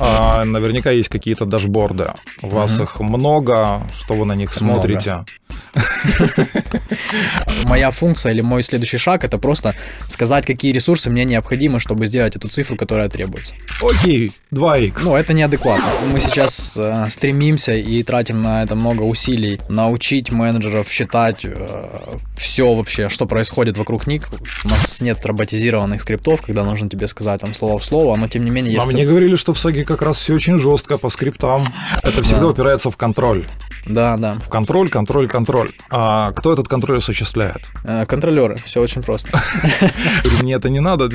А, наверняка есть какие-то дашборды. У вас их много, что вы на них смотрите? Моя функция или мой следующий шаг это просто сказать, какие ресурсы мне необходимы, чтобы сделать эту цифру, которая требуется. Окей, 2х. Ну, это неадекватно. Мы сейчас э, стремимся и тратим на это много усилий научить менеджеров считать э, все вообще, что происходит вокруг них. У нас нет роботизированных скриптов, когда нужно тебе сказать там слово в слово, но тем не менее есть... А мне говорили, что в САГе как раз все очень жестко по скриптам. Это всегда да. упирается в контроль. Да, да. В контроль, контроль, контроль. А кто этот контроль осуществляет? Э, контролеры, все очень просто. Мне это не надо,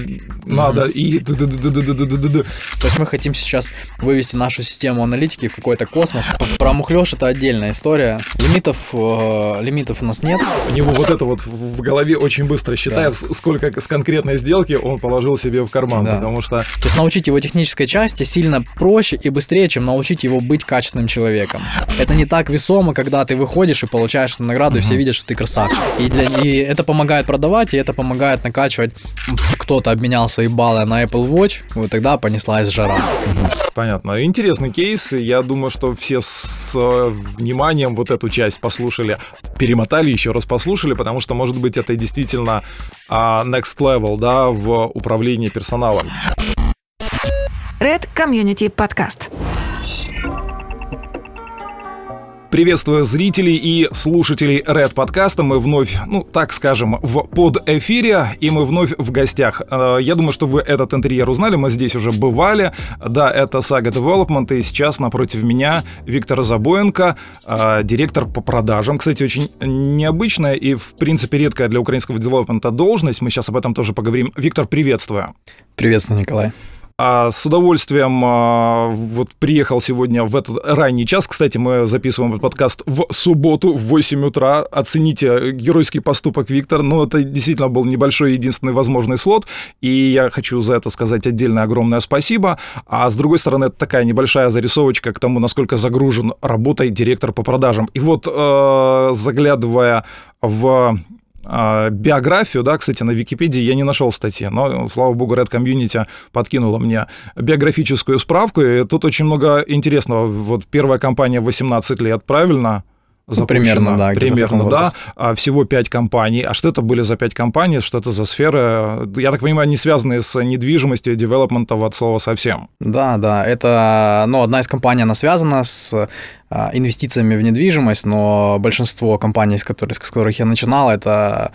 надо и... То есть мы хотим сейчас вывести нашу систему аналитики в какой-то космос. Про мухлёж это отдельная история. Лимитов, э, лимитов у нас нет. У него вот это вот в голове очень быстро считает, сколько с конкретной сделки он положил себе в карман, потому что... То есть научить его технической части сильно проще и быстрее, чем научить его быть качественным человеком. Это не так весомо, когда ты выходишь и получаешь награду, и все видят, что ты красавчик. И, для, и это помогает продавать, и это помогает накачивать. Кто-то обменял свои баллы на Apple Watch, вот тогда понеслась жара. Понятно. Интересный кейс. Я думаю, что все с э, вниманием вот эту часть послушали, перемотали, еще раз послушали, потому что, может быть, это действительно uh, next level, да, в управлении персоналом. Red Community Podcast. Приветствую зрителей и слушателей Red подкаста. Мы вновь, ну так скажем, в под эфире, и мы вновь в гостях. Э, я думаю, что вы этот интерьер узнали, мы здесь уже бывали. Да, это Saga Development, и сейчас напротив меня Виктор Забоенко, э, директор по продажам. Кстати, очень необычная и, в принципе, редкая для украинского девелопмента должность. Мы сейчас об этом тоже поговорим. Виктор, приветствую. Приветствую, Николай. А с удовольствием а, вот приехал сегодня в этот ранний час. Кстати, мы записываем этот подкаст в субботу в 8 утра. Оцените геройский поступок Виктор. Ну, это действительно был небольшой единственный возможный слот. И я хочу за это сказать отдельное огромное спасибо. А с другой стороны, это такая небольшая зарисовочка к тому, насколько загружен работой директор по продажам. И вот э, заглядывая в биографию, да, кстати, на Википедии я не нашел статьи, но, слава богу, Red Community подкинула мне биографическую справку, и тут очень много интересного. Вот первая компания 18 лет, правильно? Ну, примерно, да. Примерно, да. А всего пять компаний. А что это были за пять компаний? Что это за сферы? Я так понимаю, они связаны с недвижимостью и девелопментом от слова совсем. Да, да. Это, ну, одна из компаний, она связана с а, инвестициями в недвижимость, но большинство компаний, с которых, с которых я начинал, это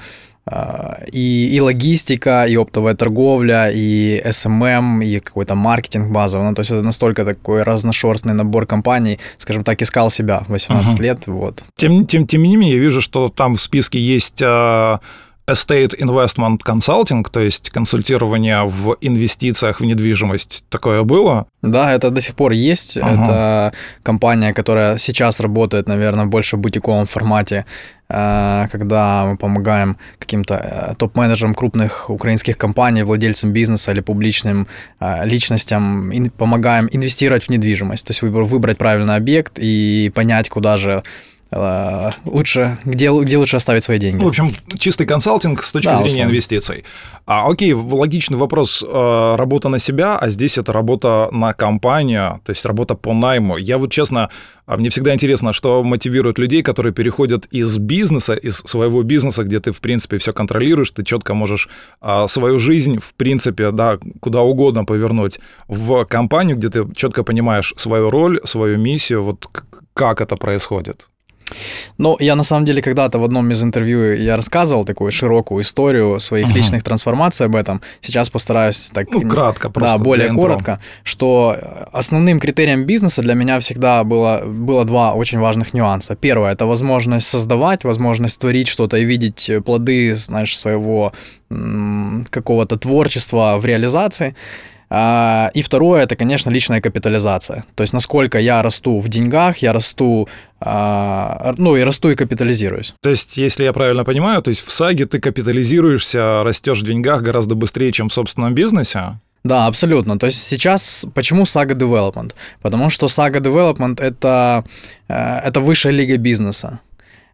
и, и логистика, и оптовая торговля, и SMM, и какой-то маркетинг базовый. Ну, то есть это настолько такой разношерстный набор компаний, скажем так, искал себя 18 uh-huh. лет. Вот. Тем, тем, тем не менее, я вижу, что там в списке есть а, Estate Investment Consulting, то есть консультирование в инвестициях в недвижимость, такое было? Да, это до сих пор есть. Ага. Это компания, которая сейчас работает, наверное, больше в бутиковом формате, э, когда мы помогаем каким-то э, топ-менеджерам крупных украинских компаний, владельцам бизнеса или публичным э, личностям, помогаем инвестировать в недвижимость, то есть выбрать правильный объект и понять, куда же лучше, где, где лучше оставить свои деньги. В общем, чистый консалтинг с точки да, зрения условно. инвестиций. А, окей, логичный вопрос. Э, работа на себя, а здесь это работа на компанию, то есть работа по найму. Я вот честно, а мне всегда интересно, что мотивирует людей, которые переходят из бизнеса, из своего бизнеса, где ты, в принципе, все контролируешь, ты четко можешь а, свою жизнь, в принципе, да, куда угодно повернуть в компанию, где ты четко понимаешь свою роль, свою миссию. Вот как это происходит? Ну, я на самом деле когда-то в одном из интервью я рассказывал такую широкую историю своих угу. личных трансформаций об этом. Сейчас постараюсь так... Ну, кратко просто. Да, более коротко. Что основным критерием бизнеса для меня всегда было, было два очень важных нюанса. Первое – это возможность создавать, возможность творить что-то и видеть плоды, знаешь, своего какого-то творчества в реализации. А, и второе, это, конечно, личная капитализация. То есть, насколько я расту в деньгах, я расту, а, ну, и расту и капитализируюсь. То есть, если я правильно понимаю, то есть в САГе ты капитализируешься, растешь в деньгах гораздо быстрее, чем в собственном бизнесе? Да, абсолютно. То есть сейчас почему Saga Development? Потому что Saga Development это, э, это высшая лига бизнеса.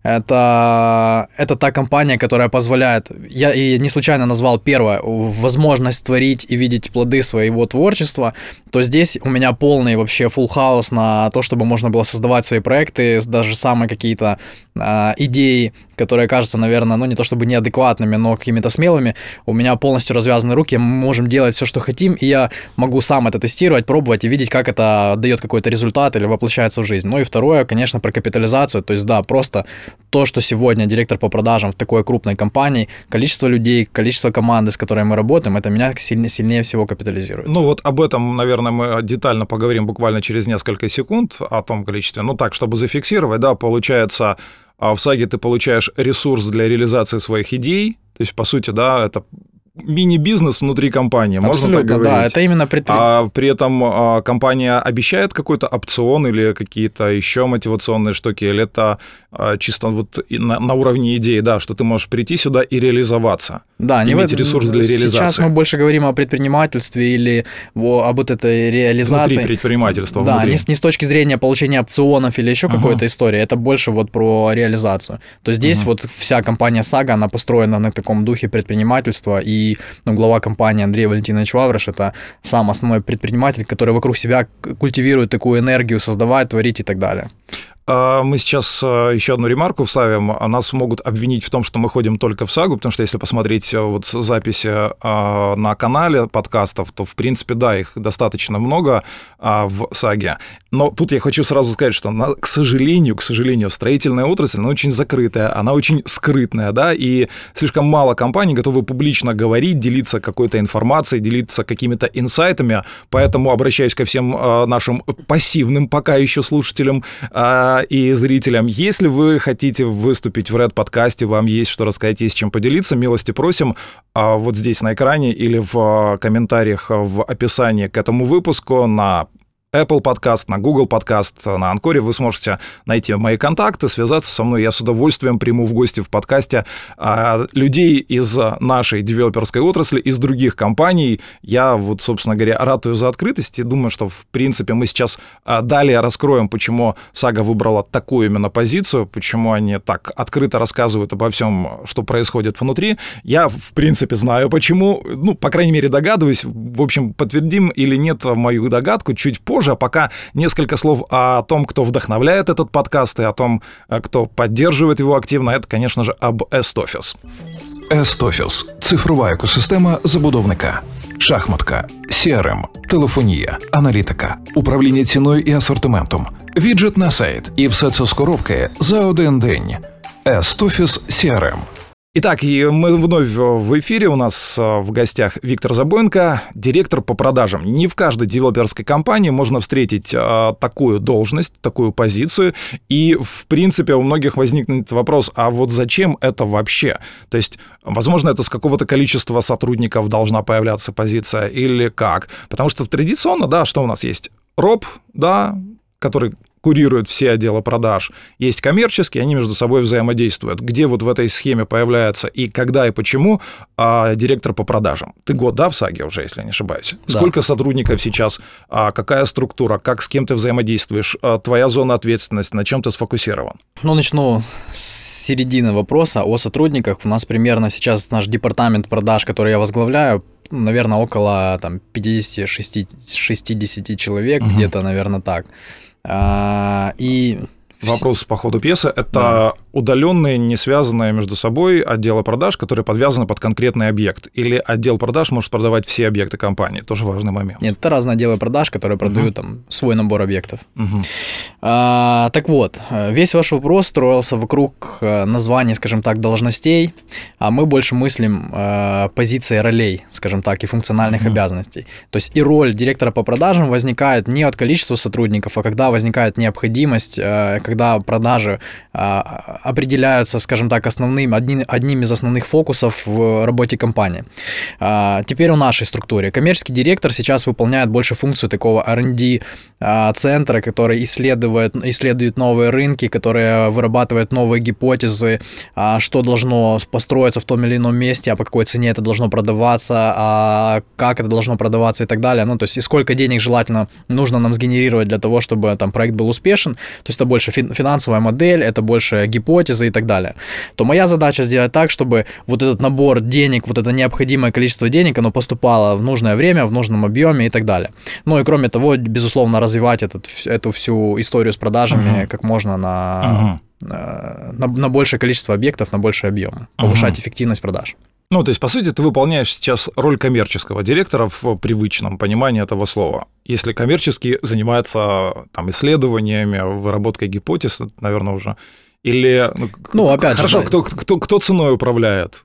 Это, это та компания, которая позволяет, я и не случайно назвал первое, возможность творить и видеть плоды своего творчества, то здесь у меня полный вообще full хаус на то, чтобы можно было создавать свои проекты, даже самые какие-то э, идеи, которые кажутся, наверное, ну не то чтобы неадекватными, но какими-то смелыми, у меня полностью развязаны руки, мы можем делать все, что хотим, и я могу сам это тестировать, пробовать и видеть, как это дает какой-то результат или воплощается в жизнь. Ну и второе, конечно, про капитализацию, то есть да, просто то, что сегодня директор по продажам в такой крупной компании, количество людей, количество команды, с которой мы работаем, это меня сильнее, сильнее всего капитализирует. Ну вот об этом, наверное, мы детально поговорим буквально через несколько секунд, о том количестве. Ну так, чтобы зафиксировать, да, получается, а в САГе ты получаешь ресурс для реализации своих идей, то есть, по сути, да, это мини-бизнес внутри компании, Абсолютно, можно так говорить. да, это именно предприятие. А при этом а, компания обещает какой-то опцион или какие-то еще мотивационные штуки, или это а, чисто вот на, на уровне идеи, да, что ты можешь прийти сюда и реализоваться. Да, иметь не ресурс для реализации. Сейчас мы больше говорим о предпринимательстве или о, об вот этой реализации. Внутри предпринимательства. Да, внутри. Не, не с точки зрения получения опционов или еще uh-huh. какой-то истории, это больше вот про реализацию. То здесь uh-huh. вот вся компания Сага, она построена на таком духе предпринимательства, и ну, глава компании Андрей Валентинович Ваврыш, это сам основной предприниматель, который вокруг себя культивирует такую энергию, создавать, творить и так далее. А, мы сейчас а, еще одну ремарку вставим. А нас могут обвинить в том, что мы ходим только в САГу, потому что если посмотреть вот записи на канале подкастов, то, в принципе, да, их достаточно много в САГе. Но тут я хочу сразу сказать, что, к сожалению, к сожалению, строительная отрасль, она очень закрытая, она очень скрытная, да, и слишком мало компаний готовы публично говорить, делиться какой-то информацией, делиться какими-то инсайтами, поэтому обращаюсь ко всем нашим пассивным пока еще слушателям, и зрителям. Если вы хотите выступить в Red подкасте, вам есть что рассказать, есть чем поделиться, милости просим а вот здесь на экране или в а, комментариях в описании к этому выпуску на Apple подкаст, на Google подкаст, на Анкоре вы сможете найти мои контакты, связаться со мной. Я с удовольствием приму в гости в подкасте а, людей из нашей девелоперской отрасли, из других компаний. Я вот, собственно говоря, ратую за открытость и думаю, что, в принципе, мы сейчас а, далее раскроем, почему Сага выбрала такую именно позицию, почему они так открыто рассказывают обо всем, что происходит внутри. Я, в принципе, знаю, почему, ну, по крайней мере, догадываюсь. В общем, подтвердим или нет мою догадку чуть позже позже. А пока несколько слов о том, кто вдохновляет этот подкаст и о том, э, кто поддерживает его активно. Это, конечно же, об S-Office. S-Office – цифрова екосистема забудовника. Шахматка, CRM, телефонія, аналітика, управління ціною і асортиментом, віджит на сайт. І все це з коробки за один день. S-Office CRM – Итак, и мы вновь в эфире. У нас э, в гостях Виктор Забоенко, директор по продажам. Не в каждой девелоперской компании можно встретить а, такую должность, такую позицию. И, в принципе, у многих возникнет вопрос, а вот зачем это вообще? То есть, возможно, это с какого-то количества сотрудников должна появляться позиция или как? Потому что традиционно, да, что у нас есть? Роб, да, который курирует все отделы продаж. Есть коммерческие, они между собой взаимодействуют. Где вот в этой схеме появляется и когда и почему а, директор по продажам? Ты год, да, в САГе уже, если я не ошибаюсь? Да. Сколько сотрудников сейчас? А, какая структура? Как с кем ты взаимодействуешь? А, твоя зона ответственности? На чем ты сфокусирован? Ну, начну с середины вопроса о сотрудниках. У нас примерно сейчас наш департамент продаж, который я возглавляю, наверное, около там 50-60 человек, угу. где-то, наверное, так. А, и Вопрос по ходу пьесы. Это да. удаленные, не связанные между собой отделы продаж, которые подвязаны под конкретный объект. Или отдел продаж может продавать все объекты компании. Тоже важный момент. Нет, это разные отделы продаж, которые продают угу. там свой набор объектов. Угу. А, так вот, весь ваш вопрос строился вокруг э, названий, скажем так, должностей, а мы больше мыслим э, позиции ролей, скажем так, и функциональных угу. обязанностей. То есть и роль директора по продажам возникает не от количества сотрудников, а когда возникает необходимость, э, когда продажи а, определяются, скажем так, основным, одним, одним из основных фокусов в работе компании. А, теперь о нашей структуре. Коммерческий директор сейчас выполняет больше функцию такого R&D а, центра, который исследует исследует, новые рынки, которые вырабатывает новые гипотезы, что должно построиться в том или ином месте, а по какой цене это должно продаваться, а как это должно продаваться и так далее. Ну, то есть, и сколько денег желательно нужно нам сгенерировать для того, чтобы там проект был успешен. То есть, это больше финансовая модель, это больше гипотезы и так далее. То моя задача сделать так, чтобы вот этот набор денег, вот это необходимое количество денег, оно поступало в нужное время, в нужном объеме и так далее. Ну и кроме того, безусловно, развивать этот, эту всю историю с продажами uh-huh. как можно на, uh-huh. На, на большее количество объектов, на больший объем, повышать uh-huh. эффективность продаж. Ну, то есть, по сути, ты выполняешь сейчас роль коммерческого директора в привычном понимании этого слова. Если коммерческий занимается там, исследованиями, выработкой гипотез, наверное, уже. Или, ну, ну опять хорошо, же, да. кто, кто, кто ценой управляет?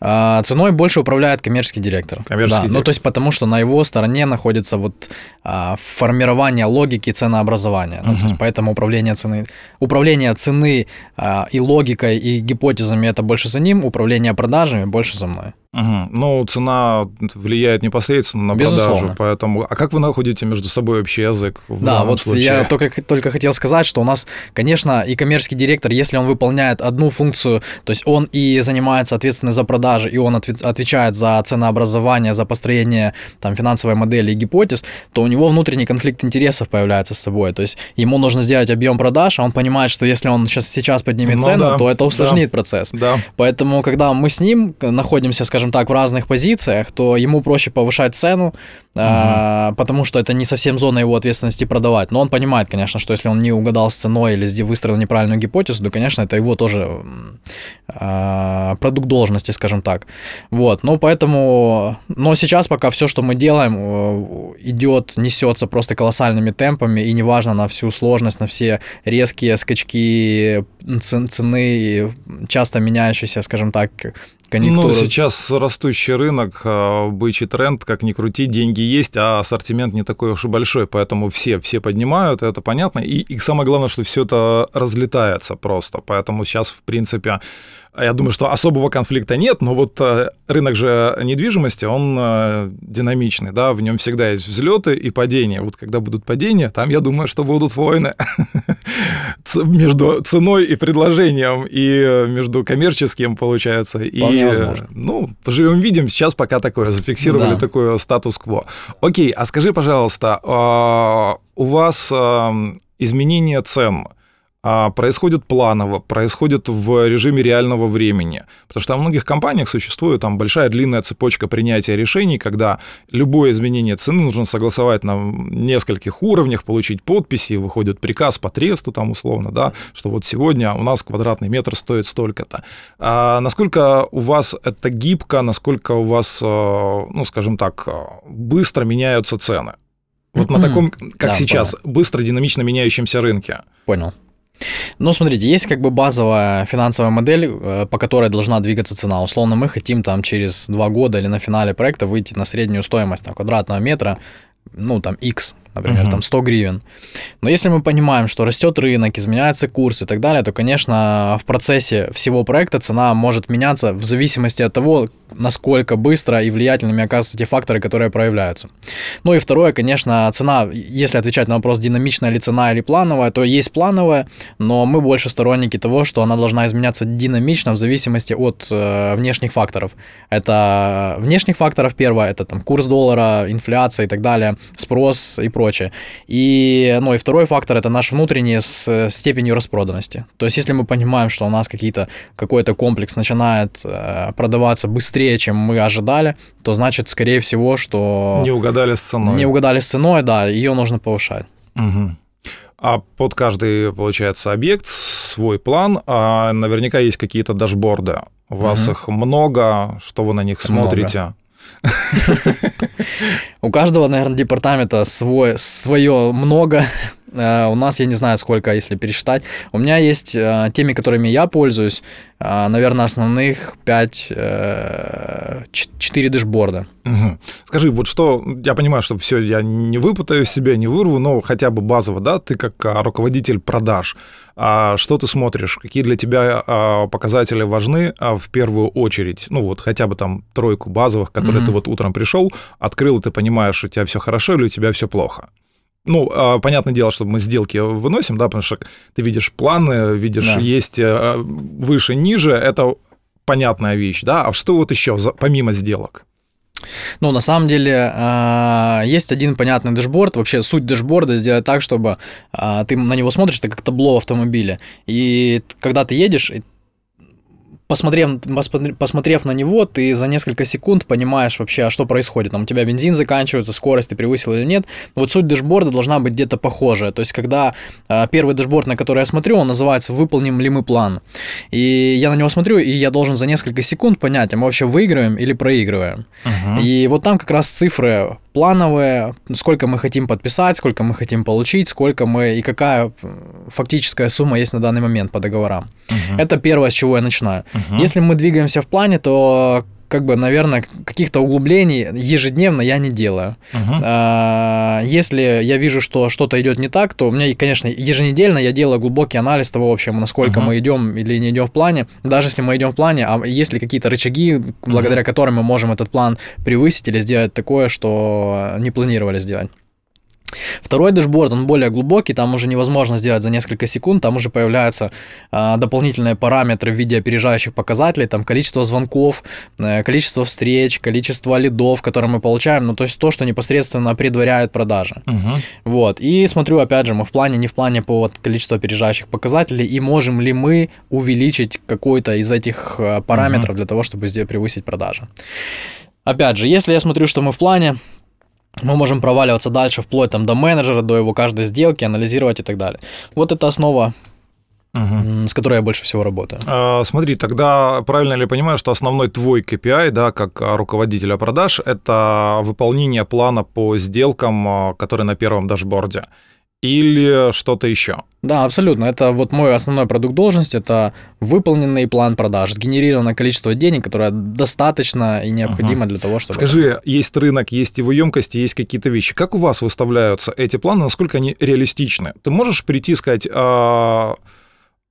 А, ценой больше управляет коммерческий директор. Коммерческий да, директор. Ну, то есть потому что на его стороне находится вот а, формирование логики ценообразования. Uh-huh. Ну, то есть поэтому управление цены, управление цены а, и логикой и гипотезами это больше за ним, управление продажами больше за мной. Угу. Ну, цена влияет непосредственно на Безусловно. продажу, поэтому... А как вы находите между собой общий язык в Да, вот случае? я только, только хотел сказать, что у нас, конечно, и коммерческий директор, если он выполняет одну функцию, то есть он и занимается ответственным за продажи, и он отвечает за ценообразование, за построение там, финансовой модели и гипотез, то у него внутренний конфликт интересов появляется с собой. То есть ему нужно сделать объем продаж, а он понимает, что если он сейчас, сейчас поднимет ну, цену, да, то это усложнит да, процесс. Да. Поэтому, когда мы с ним находимся, скажем, скажем так, в разных позициях, то ему проще повышать цену, угу. а, потому что это не совсем зона его ответственности продавать. Но он понимает, конечно, что если он не угадал с ценой или выстроил неправильную гипотезу, то, конечно, это его тоже а, продукт должности, скажем так. Вот, ну поэтому, но сейчас пока все, что мы делаем, э, идет, несется просто колоссальными темпами, и неважно на всю сложность, на все резкие скачки цены, часто меняющиеся, скажем так, конъюнктуру. Ну, сейчас растущий рынок, а, бычий тренд, как ни крути, деньги есть, а ассортимент не такой уж и большой, поэтому все, все поднимают, это понятно. И, и самое главное, что все это разлетается просто, поэтому сейчас, в принципе, я думаю, что особого конфликта нет, но вот э, рынок же недвижимости, он э, динамичный, да, в нем всегда есть взлеты и падения. Вот когда будут падения, там, я думаю, что будут войны между ценой и предложением, и э, между коммерческим, получается. И, возможно. Ну, поживем видим, сейчас пока такое, зафиксировали да. такое статус-кво. Окей, а скажи, пожалуйста, а, у вас изменение цен – происходит планово, происходит в режиме реального времени. Потому что в многих компаниях существует там большая длинная цепочка принятия решений, когда любое изменение цены нужно согласовать на нескольких уровнях, получить подписи, выходит приказ по тресту там условно, да, что вот сегодня у нас квадратный метр стоит столько-то. А насколько у вас это гибко, насколько у вас, э, ну, скажем так, э, быстро меняются цены? Вот на таком, как да, сейчас, понял. быстро динамично меняющемся рынке. Понял. Ну, смотрите, есть как бы базовая финансовая модель, э, по которой должна двигаться цена. Условно, мы хотим там через два года или на финале проекта выйти на среднюю стоимость там, квадратного метра, ну, там, X, например, uh-huh. там 100 гривен. Но если мы понимаем, что растет рынок, изменяется курс и так далее, то, конечно, в процессе всего проекта цена может меняться в зависимости от того, насколько быстро и влиятельными оказываются те факторы, которые проявляются. Ну и второе, конечно, цена, если отвечать на вопрос, динамичная ли цена или плановая, то есть плановая, но мы больше сторонники того, что она должна изменяться динамично в зависимости от э, внешних факторов. Это внешних факторов первое, это там курс доллара, инфляция и так далее, спрос и прочее. И, ну и второй фактор это наш внутренний с степенью распроданности. То есть если мы понимаем, что у нас какие-то, какой-то комплекс начинает э, продаваться быстрее, чем мы ожидали, то значит, скорее всего, что... Не угадали с ценой. Не угадали с ценой, да, ее нужно повышать. Угу. А под каждый, получается, объект свой план, а наверняка есть какие-то дашборды. У вас угу. их много, что вы на них смотрите? У каждого, наверное, департамента свое много. Э, у нас, я не знаю, сколько, если пересчитать. У меня есть э, теми, которыми я пользуюсь, э, наверное, основных 5, 4 дэшборда. Угу. Скажи, вот что, я понимаю, что все, я не выпутаю себя, не вырву, но хотя бы базово, да, ты как а, руководитель продаж, а что ты смотришь, какие для тебя а, показатели важны в первую очередь, ну вот хотя бы там тройку базовых, которые угу. ты вот утром пришел, открыл, и ты понимаешь, у тебя все хорошо или у тебя все плохо? Ну, а, понятное дело, что мы сделки выносим, да, потому что ты видишь планы, видишь, Да. есть э, выше, ниже, это понятная вещь, да, а что вот еще помимо сделок? Ну, на самом деле, а, есть один понятный дэшборд. Вообще, суть дэшборда сделать так, чтобы а, ты на него смотришь, это как табло в автомобиле. И когда ты едешь, посмотрев, посмотрев на него, ты за несколько секунд понимаешь вообще, а что происходит. Там у тебя бензин заканчивается, скорость ты превысил или нет. Вот суть дэшборда должна быть где-то похожая. То есть, когда а, первый дэшборд, на который я смотрю, он называется «Выполним ли мы план?». И я на него смотрю, и я должен за несколько секунд понять, а мы вообще выигрываем или проигрываем. И вот там как раз цифры плановые, сколько мы хотим подписать, сколько мы хотим получить, сколько мы и какая фактическая сумма есть на данный момент по договорам. Это первое, с чего я начинаю. Если мы двигаемся в плане, то как бы, наверное, каких-то углублений ежедневно я не делаю. Мгм. А, Если я вижу, что что-то идет не так, то у меня, конечно, еженедельно я делаю глубокий анализ того, в общем, насколько Мгм. мы идем или не идем в плане. Даже если мы идем в плане, а есть ли какие-то рычаги, благодаря которым мы можем этот план превысить или сделать такое, что не планировали сделать. Второй дэшборд, он более глубокий, там уже невозможно сделать за несколько секунд, там уже появляются а, дополнительные параметры в виде опережающих показателей, там количество звонков, э, количество встреч, количество лидов, которые мы получаем, ну то есть то, что непосредственно предваряет продажи. Мгм. Вот, и смотрю, опять же, мы в плане, не в плане по вот количеству опережающих показателей, и можем ли мы увеличить какой-то из этих э, параметров для того, чтобы сделать, превысить продажи. Опять же, если я смотрю, что мы в плане, мы можем проваливаться дальше, вплоть там до менеджера, до его каждой сделки, анализировать и так далее. Вот это основа, м, с которой я больше всего работаю. А, Смотри, тогда правильно ли я понимаю, что основной твой KPI, да, как а, руководителя продаж, это выполнение плана по сделкам, а, который на первом дашборде, или что-то еще? Да, абсолютно. Это вот мой основной продукт должности, это выполненный план продаж, сгенерированное количество денег, которое достаточно и необходимо для того, чтобы... Скажи, есть рынок, есть его емкости, есть какие-то вещи. Как у вас выставляются эти планы, насколько они реалистичны? Ты можешь прийти и сказать, «А,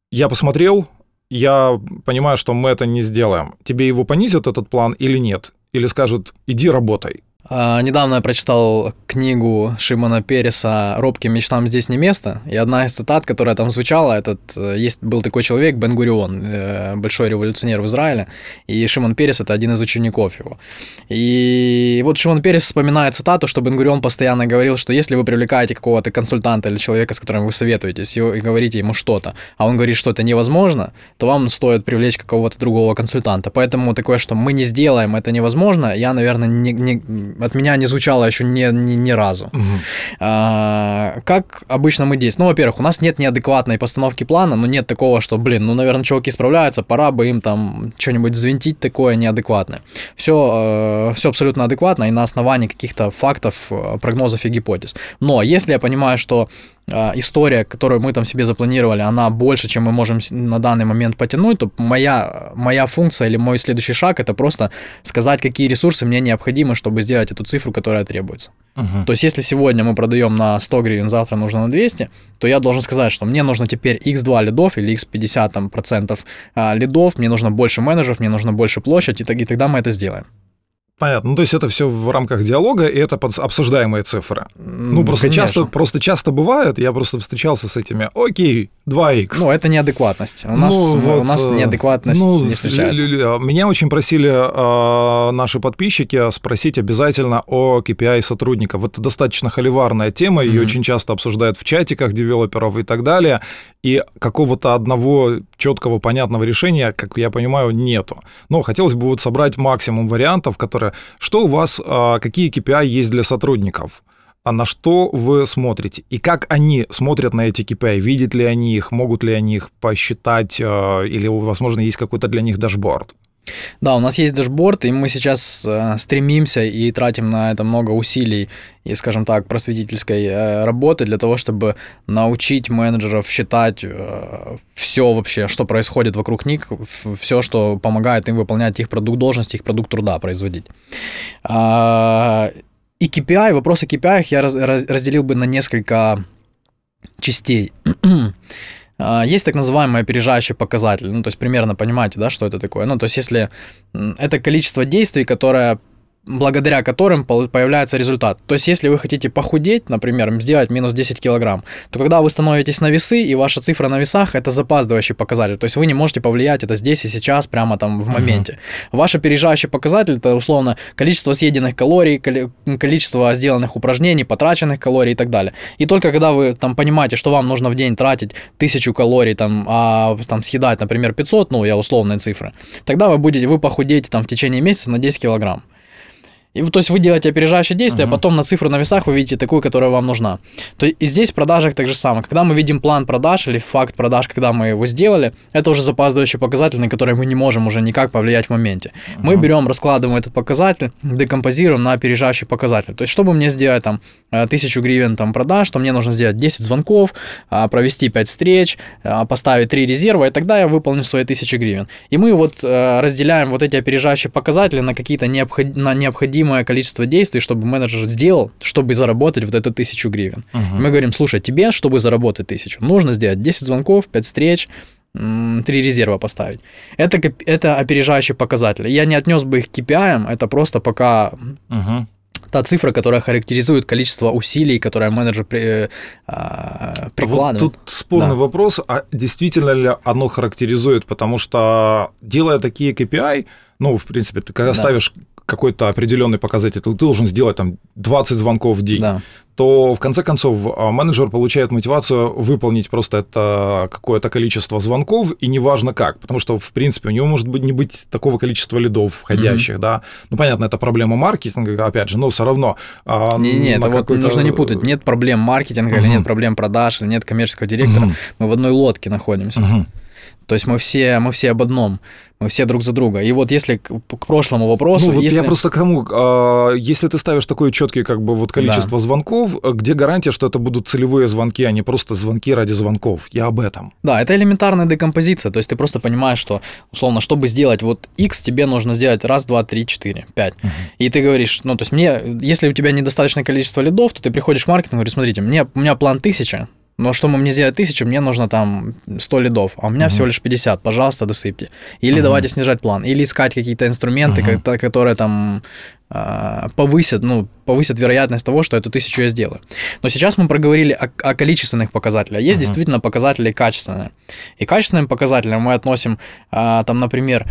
я посмотрел, я понимаю, что мы это не сделаем. Тебе его понизят, этот план, или нет? Или скажут, иди работай. А, Недавно я прочитал книгу Шимона Переса «Робким мечтам здесь не место», и одна из цитат, которая там звучала, этот, э, есть, был такой человек, Бен Гурион, э, большой революционер в Израиле, и Шимон Перес – это один из учеников его. И вот Шимон Перес вспоминает цитату, что Бен Гурион постоянно говорил, что если вы привлекаете какого-то консультанта или человека, с которым вы советуетесь, и говорите ему что-то, а он говорит, что это невозможно, то вам стоит привлечь какого-то другого консультанта. Поэтому такое, что мы не сделаем, это невозможно, я, наверное, не, не- от меня не звучало еще ни, ни, ни разу. А, как обычно мы действуем? Ну, во-первых, у нас нет неадекватной постановки плана, но нет такого, что, блин, ну, наверное, чуваки справляются, пора бы им там что-нибудь взвинтить такое неадекватное. Все, все абсолютно адекватно и на основании каких-то фактов, э, прогнозов и гипотез. Но если я понимаю, что э, история, которую мы там себе запланировали, она больше, чем мы можем на данный момент потянуть, то моя, моя функция или мой следующий шаг это просто сказать, какие ресурсы мне необходимы, чтобы сделать эту цифру, которая требуется. Мгм. То есть, если сегодня мы продаем на 100 гривен, завтра нужно на 200, то я должен сказать, что мне нужно теперь x2 лидов или x50 там, процентов а, лидов, мне нужно больше менеджеров, мне нужно больше площадь, и, так- и тогда мы это сделаем. Понятно. Ну, то есть это все в рамках диалога, и это обсуждаемые цифры. Ну, просто Конечно. часто, просто часто бывает, я просто встречался с этими, окей, 2х. Ну, это неадекватность. У нас, Ну, у вот, нас э, неадекватность ну, не встречается. Меня очень просили э, наши подписчики спросить обязательно о KPI сотрудника. Вот это достаточно холиварная тема, ее Мгм. очень часто обсуждают в чатиках девелоперов и так далее. И какого-то одного четкого, понятного решения, как я понимаю, нету. Но хотелось бы вот собрать максимум вариантов, которые... Что у вас, э, какие KPI есть для сотрудников? а на что вы смотрите? И как они смотрят на эти KPI? Видят ли они их? Могут ли они их посчитать? э, Или, возможно, есть какой-то для них dashboard? Да, у нас есть dashboard, и мы сейчас э, стремимся и тратим на это много усилий и, скажем так, просветительской э, работы для того, чтобы научить менеджеров считать все вообще, что происходит вокруг них, все, что помогает им выполнять их продукт должности, их продукт труда производить. А, И KPI, вопрос о KPI я раз- раз- разделил бы на несколько частей. А, Есть так называемый опережающий показатель, ну, то есть примерно понимаете, да, что это такое. Ну, то есть если это количество действий, которое благодаря которым появляется результат. То есть, если вы хотите похудеть, например, сделать минус 10 килограмм, то когда вы становитесь на весы, и ваша цифра на весах, это запаздывающий показатель. То есть, вы не можете повлиять это здесь и сейчас, прямо там в моменте. Ваш опережающий показатель, это условно количество съеденных калорий, коли- количество сделанных упражнений, потраченных калорий и так далее. И только когда вы там понимаете, что вам нужно в день тратить тысячу калорий, там, а там съедать, например, 500, ну, я условные цифры, тогда вы будете, вы похудеете там в течение месяца на 10 килограмм. И, то есть вы делаете опережающее действие, а Мгм. потом на цифру на весах вы видите такую, которая вам нужна. То и здесь в продажах так же самое. Когда мы видим план продаж или факт продаж, когда мы его сделали, это уже запаздывающий показатель, на который мы не можем уже никак повлиять в моменте. Мы берем, раскладываем этот показатель, декомпозируем на опережающий показатель. То есть, чтобы мне сделать там э, тысячу гривен там продаж, то мне нужно сделать 10 звонков, а, провести 5 встреч, а, поставить 3 резерва, и тогда я выполню свои тысячи гривен. И мы вот э, разделяем вот эти опережающие показатели на какие-то необход... на необходимое количество действий, чтобы менеджер сделал, чтобы заработать вот эту тысячу гривен. Мгм. Мы говорим, слушай, тебе, чтобы заработать тысячу, нужно сделать 10 звонков, 5 встреч, три резерва поставить. Это, это опережающие показатели. Я не отнес бы их к KPI, это просто пока Мгм. та цифра, которая характеризует количество усилий, которое менеджер при, э, а, Вот прикладывает. тут спорный Да. вопрос, а действительно ли оно характеризует, потому что делая такие KPI, ну, в принципе, ты когда Да. ставишь какой-то определенный показатель, ты должен сделать там 20 звонков в день, Да. то в конце концов а, менеджер получает мотивацию выполнить просто это какое-то количество звонков, и неважно как, потому что, в принципе, у него может быть не быть такого количества лидов входящих, да. Ну, понятно, это проблема маркетинга, опять же, но все равно. а, Не-не, на это вот нужно не путать. Нет проблем маркетинга или Мгм. нет проблем продаж, или нет коммерческого директора. Мгм. Мы в одной лодке находимся. Мгм. То есть мы все, мы все об одном. Мы все друг за друга. И вот если к, к прошлому вопросу... Ну, вот если... я просто к тому, а, если ты ставишь такое четкое как бы вот количество звонков, а где гарантия, что это будут целевые звонки, а не просто звонки ради звонков? Я об этом. Да, это элементарная декомпозиция. То есть ты просто понимаешь, что, условно, чтобы сделать вот X, тебе нужно сделать раз, два, три, четыре, пять. И ты говоришь, ну, то есть мне, если у тебя недостаточное количество лидов, то ты приходишь в маркетинг и говоришь, смотрите, мне, у меня план тысяча, но чтобы мне сделать тысячу, мне нужно там 100 лидов, а у меня Мгм. всего лишь 50, пожалуйста, досыпьте. Или Мгм. давайте снижать план, или искать какие-то инструменты, ко- которые там а, повысят, ну, повысят вероятность того, что эту тысячу я сделаю. Но сейчас мы проговорили о, о количественных показателях. Есть Мгм. действительно показатели качественные. И к качественным показателям мы относим, а, там, например,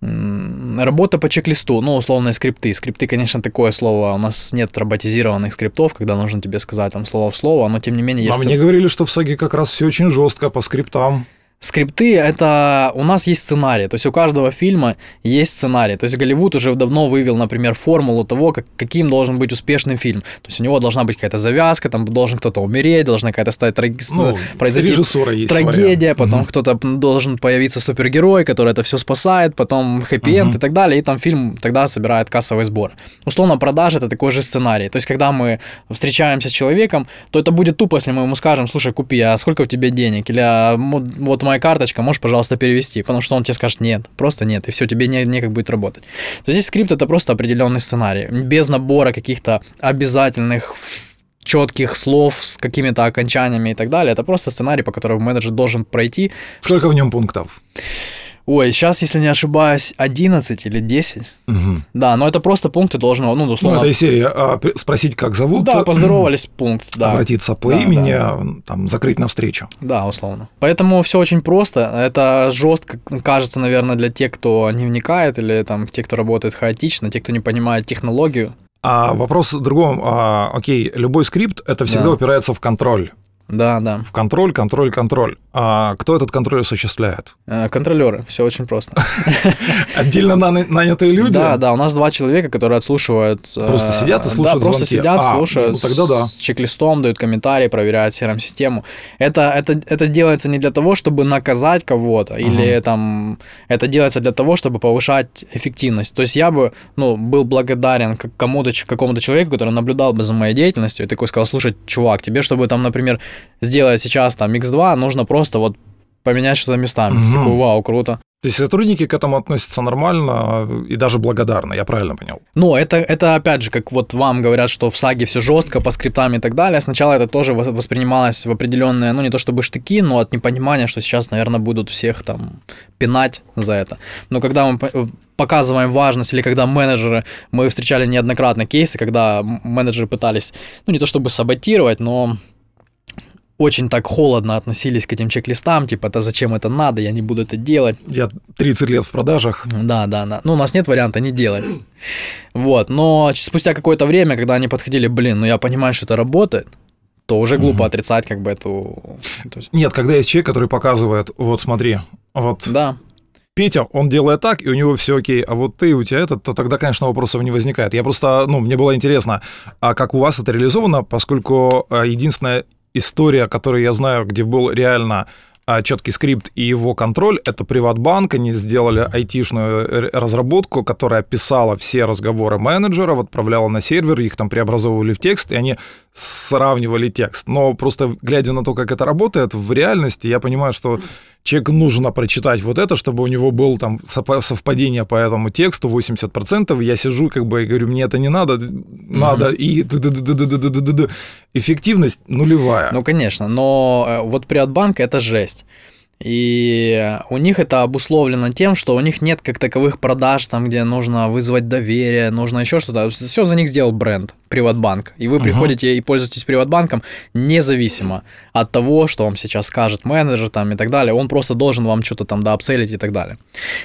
работа по чек-листу, ну, условные скрипты. Скрипты, конечно, такое слово, у нас нет роботизированных скриптов, когда нужно тебе сказать там слово в слово, но тем не менее А есть... мне говорили, что в САГе как раз все очень жестко по скриптам. Скрипты это у нас есть сценарий, то есть у каждого фильма есть сценарий. То есть Голливуд уже давно вывел, например, формулу того, как, каким должен быть успешный фильм. То есть у него должна быть какая-то завязка, там должен кто-то умереть, должна какая-то стать траги... Ну, произойти есть трагедия, своя. потом Мгм. кто-то должен появиться супергерой, который это все спасает, потом хэппи-энд Мгм. и так далее, и там фильм тогда собирает кассовый сбор. Условно, продажи это такой же сценарий. То есть, когда мы встречаемся с человеком, то это будет тупо, если мы ему скажем, слушай, купи, а сколько у тебя денег? Или а, вот моя карточка, можешь, пожалуйста, перевести? Потому что он тебе скажет нет, просто нет, и все, тебе не, некак будет работать. То здесь скрипт это просто определенный сценарий, без набора каких-то обязательных четких слов с какими-то окончаниями и так далее. Это просто сценарий, по которому менеджер должен пройти. Сколько в нем пунктов? Ой, сейчас, если не ошибаюсь, 11 или 10. Мгм. Да, но это просто пункты должны, ну, Ну, условно... это из серии а, спросить, как зовут, да, поздоровались, пункт, да. обратиться по Да, имени, да. там, закрыть навстречу. Да, условно. Поэтому все очень просто. Это жестко кажется, наверное, для тех, кто не вникает, или там те, кто работает хаотично, те, кто не понимает технологию. А вопрос в другом. А, окей, любой скрипт это всегда Да. упирается в контроль. Да, да. В контроль, контроль, контроль. А кто этот контроль осуществляет? Э, Контролеры, все очень просто. Отдельно нанятые люди? Да, да, у нас два человека, которые отслушивают. э, Просто сидят и да, слушают просто звонки. сидят, А, слушают. ну тогда да. С чек-листом дают комментарии, проверяют CRM-систему. Это, это, это делается не для того, чтобы наказать кого-то, или там это делается для того, чтобы повышать эффективность. То есть я бы, ну, был благодарен кому-то, какому-то человеку, который наблюдал бы за моей деятельностью, и такой сказал, слушай, чувак, тебе, чтобы там, например, сделать сейчас там X2, нужно просто вот поменять что-то местами. Мгм. такой, вау, круто. То есть сотрудники к этому относятся нормально и даже благодарны, я правильно понял? Ну, это, это опять же, как вот вам говорят, что в саге все жестко, по скриптам и так далее. Сначала это тоже вос- воспринималось в определенные, ну, не то чтобы штыки, но от непонимания, что сейчас, наверное, будут всех там пинать за это. Но когда мы по- показываем важность, или когда менеджеры, мы встречали неоднократно кейсы, когда менеджеры пытались, ну, не то чтобы саботировать, но очень так холодно относились к этим чек-листам, типа, это зачем это надо, я не буду это делать. Я 30 лет в продажах. Да, да, да. Ну, у нас нет варианта не делать. Вот, но спустя какое-то время, когда они подходили, блин, ну я понимаю, что это работает, то уже глупо отрицать как бы эту... Нет, когда есть человек, который показывает, вот смотри, вот Да. Петя, он делает так, и у него все окей, а вот ты, у тебя этот, то тогда, конечно, вопросов не возникает. Я просто, ну, мне было интересно, а как у вас это реализовано, поскольку а, единственная история, которую я знаю, где был реально а, четкий скрипт и его контроль, это Приватбанк, они сделали айтишную р- разработку, которая писала все разговоры менеджеров, отправляла на сервер, их там преобразовывали в текст, и они сравнивали текст. Но просто глядя на то, как это работает в реальности, я понимаю, что человеку нужно прочитать вот это, чтобы у него был там совпадение по этому тексту 80%. Я сижу как бы и говорю, мне это не надо, надо, и эффективность нулевая. Ну, конечно, но э, вот Приватбанк это жесть. И у них это обусловлено тем, что у них нет как таковых продаж, там, где нужно вызвать доверие, нужно еще что-то. Все за них сделал бренд, Приватбанк. И вы Ага. приходите и пользуетесь Приватбанком независимо от того, что вам сейчас скажет менеджер там и так далее. Он просто должен вам что-то там доапселить и так далее.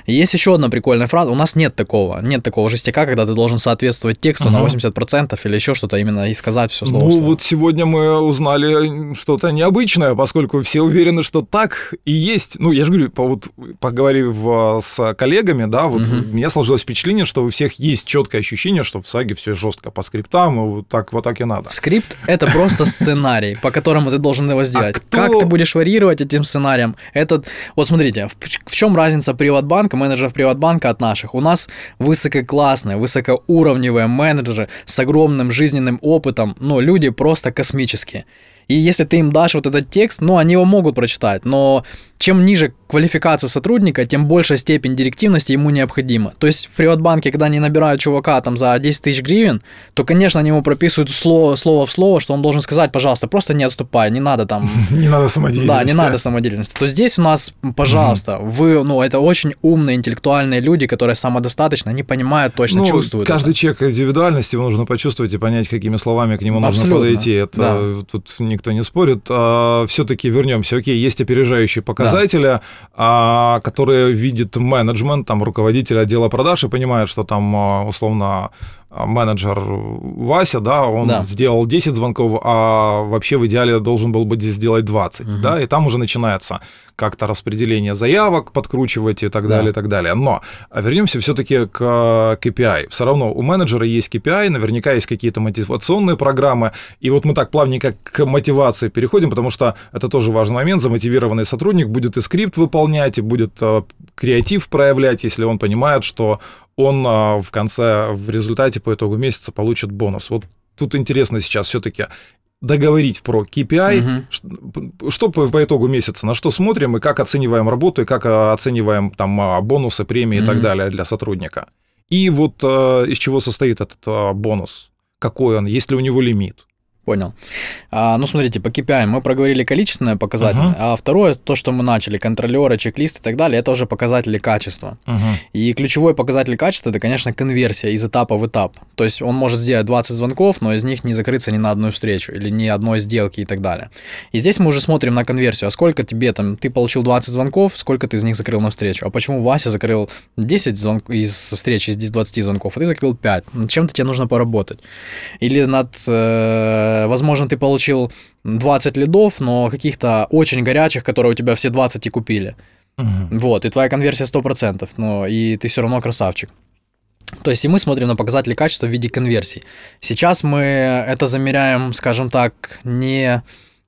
Есть еще одна прикольная фраза. У нас нет такого. Нет такого жестяка, когда ты должен соответствовать тексту на Ага. 80% или еще что-то именно и сказать все слово. Ну, слово. вот сегодня мы узнали что-то необычное, поскольку все уверены, что так и есть. Ну, я же говорю, по, вот, поговорив с коллегами, да, вот Мгм. у меня сложилось впечатление, что у всех есть четкое ощущение, что в САГе все жестко по скриптам, и вот так, вот так и надо. Скрипт — это просто сценарий, по которому ты должен его сделать. А кто- Как ты будешь варьировать этим сценарием? Это... Вот смотрите, в, в чем разница Приватбанка, менеджеров Приватбанка от наших? У нас высококлассные, высокоуровневые менеджеры с огромным жизненным опытом, но люди просто космические. И если ты им дашь вот этот текст, ну, они его могут прочитать, но чем ниже квалификация сотрудника, тем большая степень директивности ему необходима. То есть в Приватбанке, когда они набирают чувака там за 10 тысяч гривен, то, конечно, они ему прописывают слово, слово в слово, что он должен сказать, пожалуйста, просто не отступай, не надо там Не надо самодеятельности. да, не надо самодеятельности. То здесь у нас, пожалуйста, вы, ну, это очень умные, интеллектуальные люди, которые самодостаточно, они понимают, точно Ну, чувствуют. каждый это. человек индивидуальность, его нужно почувствовать и понять, какими словами к нему нужно подойти. Это да. тут никто не спорит. все-таки вернемся. Окей, есть опережающие показатели, а, которые видит менеджмент, там руководитель отдела продаж и понимает, что там а, условно а, менеджер Вася, да, он Да. сделал 10 звонков, а вообще в идеале должен был бы сделать 20, Мгм. да, и там уже начинается как-то распределение заявок, подкручивать и так Да. далее, и так далее. Но а вернемся все-таки к э, KPI. Все равно у менеджера есть KPI, наверняка есть какие-то мотивационные программы, и вот мы так плавненько к мотивации переходим, потому что это тоже важный момент. Замотивированный сотрудник будет и скрипт выполнять, и будет э, креатив проявлять, если он понимает, что он э, в конце, в результате по итогу месяца получит бонус. Вот тут интересно сейчас все-таки договорить про KPI. Ш- что по, по итогу месяца, на что смотрим и как оцениваем работу, и как э, оцениваем там а, бонусы, премии и так далее для сотрудника. И вот из чего состоит этот бонус? Какой он? Есть ли у него лимит? Понял. А, ну, смотрите, по KPI мы проговорили количественное показательное, Ага. а второе, то, что мы начали, контролеры, чек-листы и так далее, это уже показатели качества. И ключевой показатель качества это, конечно, конверсия из этапа в этап. То есть он может сделать 20 звонков, но из них не закрыться ни на одну встречу или ни одной сделки и так далее. И здесь мы уже смотрим на конверсию. А сколько тебе там, ты получил 20 звонков, сколько ты из них закрыл на встречу? А почему Вася закрыл 10 звонков из встреч из 20 звонков, а ты закрыл 5? Над чем-то тебе нужно поработать. Или над, э, возможно, ты получил 20 лидов, но каких-то очень горячих, которые у тебя все 20 и купили. Мгм. Вот, и твоя конверсия 100%, но и ты все равно красавчик. То есть и мы смотрим на показатели качества в виде конверсий. Сейчас мы это замеряем, скажем так, не,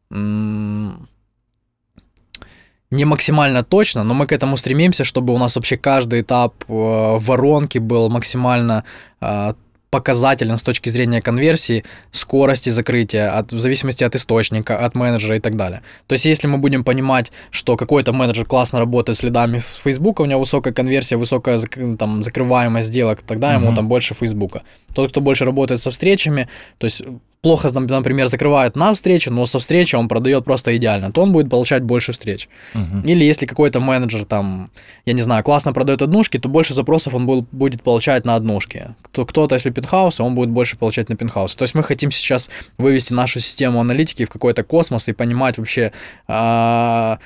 не максимально точно, но мы к этому стремимся, чтобы у нас вообще каждый этап э, воронки был максимально э, показателен с точки зрения конверсии, скорости закрытия, от, в зависимости от источника, от менеджера и так далее. То есть, если мы будем понимать, что какой-то менеджер классно работает с лидами Фейсбука, у него высокая конверсия, высокая там, закрываемость сделок, тогда ему Мгм. там больше Фейсбука. Тот, кто больше работает со встречами, то есть плохо, например, закрывает на встрече, но со встречи он продает просто идеально, то он будет получать больше встреч. Или если какой-то менеджер там, я не знаю, классно продает однушки, то больше запросов он бу- будет получать на однушки. Кто- Кто-то, если пентхаусы, он будет больше получать на пентхаусы. То есть мы хотим сейчас вывести нашу систему аналитики в какой-то космос и понимать вообще, а,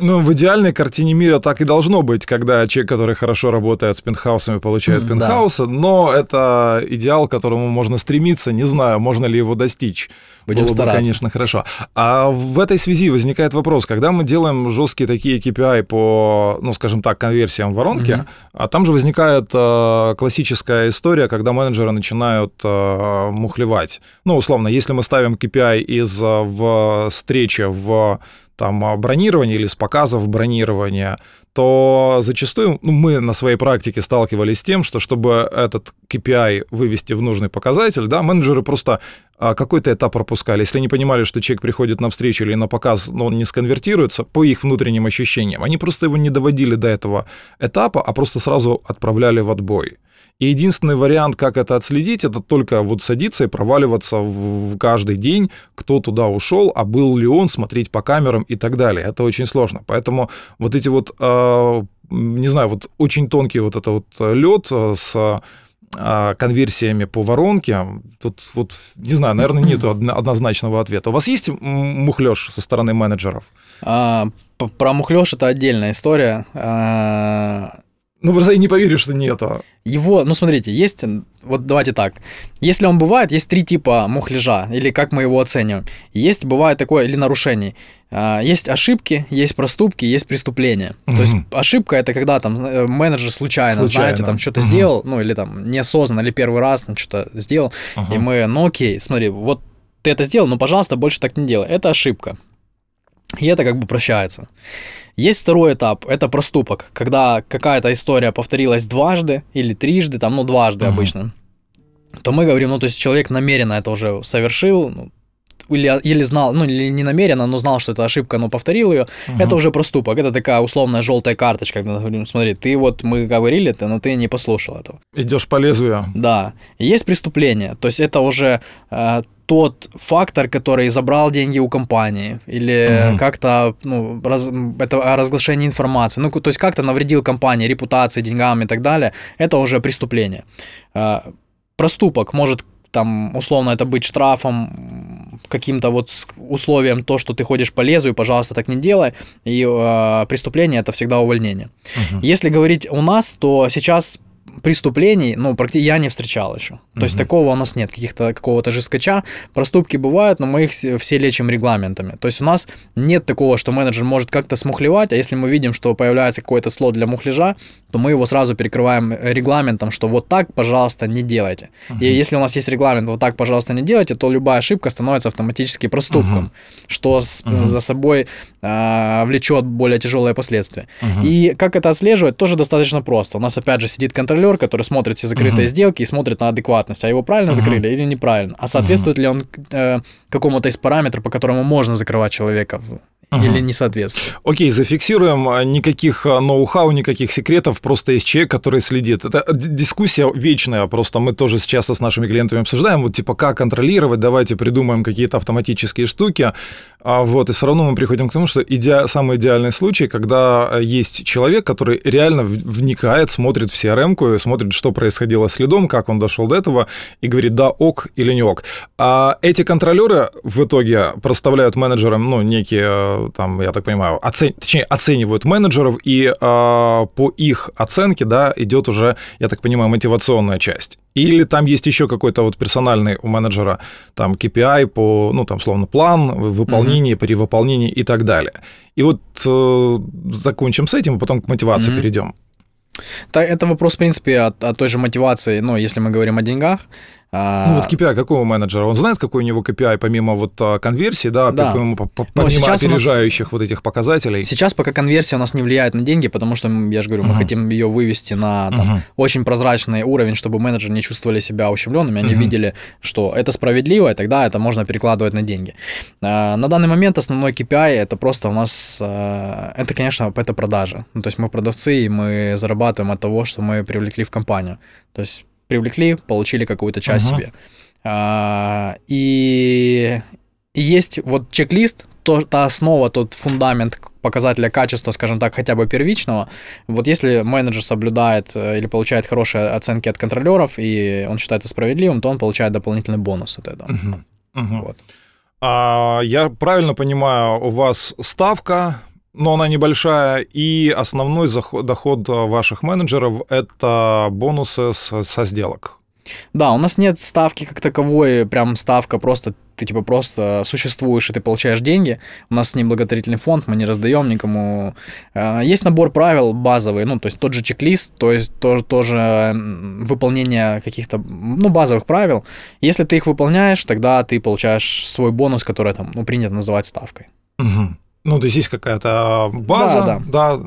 Ну, в идеальной картине мира так и должно быть, когда человек, который хорошо работает с пентхаусами, получает М, пентхаусы, но это идеал, к которому можно стремиться, не знаю, можно ли его достичь. Будем Было бы, стараться. конечно, хорошо. А в этой связи возникает вопрос, когда мы делаем жесткие такие KPI по, ну, скажем так, конверсиям в воронке, Мгм. а там же возникает э, классическая история, когда менеджеры начинают э, мухлевать. Ну, условно, если мы ставим KPI из э, в встречи в там бронирование или с показов бронирования, то зачастую ну, мы на своей практике сталкивались с тем, что чтобы этот KPI вывести в нужный показатель, да, менеджеры просто а, какой-то этап пропускали. Если они понимали, что человек приходит на встречу или на показ, но он не сконвертируется по их внутренним ощущениям, они просто его не доводили до этого этапа, а просто сразу отправляли в отбой. И единственный вариант, как это отследить, это только вот садиться и проваливаться в, каждый день, кто туда ушел, а был ли он, смотреть по камерам и так далее. Это очень сложно. Поэтому вот эти вот, э, не знаю, вот очень тонкий вот это вот лед с а, конверсиями по воронке, тут вот, не знаю, наверное, нет однозначного ответа. У вас есть мухлёж со стороны менеджеров? а, про мухлёж это отдельная история. А, Ну, просто я не поверю, что нету. Его, ну смотрите, есть, вот давайте так, если он бывает, есть три типа мухляжа, или как мы его оцениваем. Есть, бывает такое, или нарушений. А, Есть ошибки, есть проступки, есть преступления. То есть ошибка это когда там э, менеджер случайно, Случайно. знаете, там что-то Мгм. сделал, ну или там неосознанно, или первый раз там что-то сделал, Ага. и мы, ну окей, смотри, вот ты это сделал, но, пожалуйста, больше так не делай. Это ошибка. И это как бы прощается. Есть второй этап, это проступок, когда какая-то история повторилась дважды или трижды, там, ну, дважды Мгм. обычно, то мы говорим, ну, то есть человек намеренно это уже совершил, ну, или, или знал, ну, или не намеренно, но знал, что это ошибка, но повторил ее, Мгм. это уже проступок, это такая условная желтая карточка, когда говорим, смотри, ты вот, мы говорили это, но ты не послушал этого. Идешь по лезвию. Да. И есть преступление. То есть это уже э, тот фактор, который забрал деньги у компании. Или Мгм. как-то, ну, раз- это разглашение информации. Ну, то есть как-то навредил компании, репутации, деньгам и так далее. Это уже преступление. Э, проступок может там, условно, это быть штрафом, каким-то вот условием, то, что ты ходишь по лезвию, пожалуйста, так не делай. И э, преступление – это всегда увольнение. Мгм. Если говорить у нас, то сейчас преступлений, ну, практи- я не встречал еще. То есть Мгм. такого у нас нет, каких-то какого-то жескача. Проступки бывают, но мы их все- лечим регламентами. То есть у нас нет такого, что менеджер может как-то смухлевать, а если мы видим, что появляется какой-то слот для мухляжа, то мы его сразу перекрываем э, регламентом, что вот так, пожалуйста, не делайте. И если у нас есть регламент, вот так, пожалуйста, не делайте, то любая ошибка становится автоматически проступком, Мгм. что с- Мгм. за собой а, влечет более тяжелые последствия. Мгм. И как это отслеживать, тоже достаточно просто. У нас опять же сидит контролер, который смотрит все закрытые Мгм. сделки и смотрит на адекватность, а его правильно Мгм. закрыли или неправильно, а соответствует ли он э, какому-то из параметров, по которому можно закрывать человека, Мгм. или не соответствует. Окей, зафиксируем. а, Никаких а, ноу-хау, никаких секретов, просто есть человек, который следит. Это дискуссия вечная, просто мы тоже сейчас с нашими клиентами обсуждаем, вот типа как контролировать, давайте придумаем какие-то автоматические штуки. А, Вот, и все равно мы приходим к тому, что иде... самый идеальный случай, когда есть человек, который реально вникает, смотрит в CRM-ку, и смотрит, что происходило с следом, как он дошел до этого, и говорит, да, ок или не ок. А эти контролеры в итоге проставляют менеджерам, ну, некие, там, я так понимаю, оцен... точнее, оценивают менеджеров, и э, по их оценке, да, идет уже, я так понимаю, мотивационная часть. Или там есть еще какой-то вот персональный у менеджера там KPI по, ну, там, словно план, в- выполнение, перевыполнение и так далее. И вот э, закончим с этим, и потом к мотивации Мгм. перейдем. Это вопрос, в принципе, о, о той же мотивации, ну, если мы говорим о деньгах. А, Ну вот KPI какого менеджера? Он знает, какой у него KPI, помимо вот а, конверсии, да, Да. помимо, по- по- Но помимо у нас- опережающих вот этих показателей? Сейчас пока конверсия у нас не влияет на деньги, потому что, я же говорю, мы Мгм. хотим ее вывести на там, Мгм. очень прозрачный уровень, чтобы менеджеры не чувствовали себя ущемленными, они Мгм. видели, что это справедливо, и тогда это можно перекладывать на деньги. А, На данный момент основной KPI это просто у нас, это, конечно, это продажи. Ну, то есть мы продавцы, и мы зарабатываем от того, что мы привлекли в компанию. То есть привлекли, получили какую-то часть Ага. себе. А, и, и есть вот чек-лист, то, та основа, тот фундамент показателя качества, скажем так, хотя бы первичного. Вот если менеджер соблюдает э, или получает хорошие оценки от контролеров, и он считает это справедливым, то он получает дополнительный бонус от этого. Мгм. Мгм. Вот. А, я правильно понимаю, у вас ставка, но она небольшая, и основной заход- доход а, ваших менеджеров – это бонусы с- со сделок. Да, у нас нет ставки как таковой, прям ставка просто ты типа просто существуешь и ты получаешь деньги. У нас не благотворительный фонд, мы не раздаем никому. Э, Есть набор правил базовый, ну, то есть тот же чек-лист, то есть тоже, тоже выполнение каких-то, ну, базовых правил. Если ты их выполняешь, тогда ты получаешь свой бонус, который там, ну, принято называть ставкой. Мгм. Ну, то есть есть какая-то база, Да, да.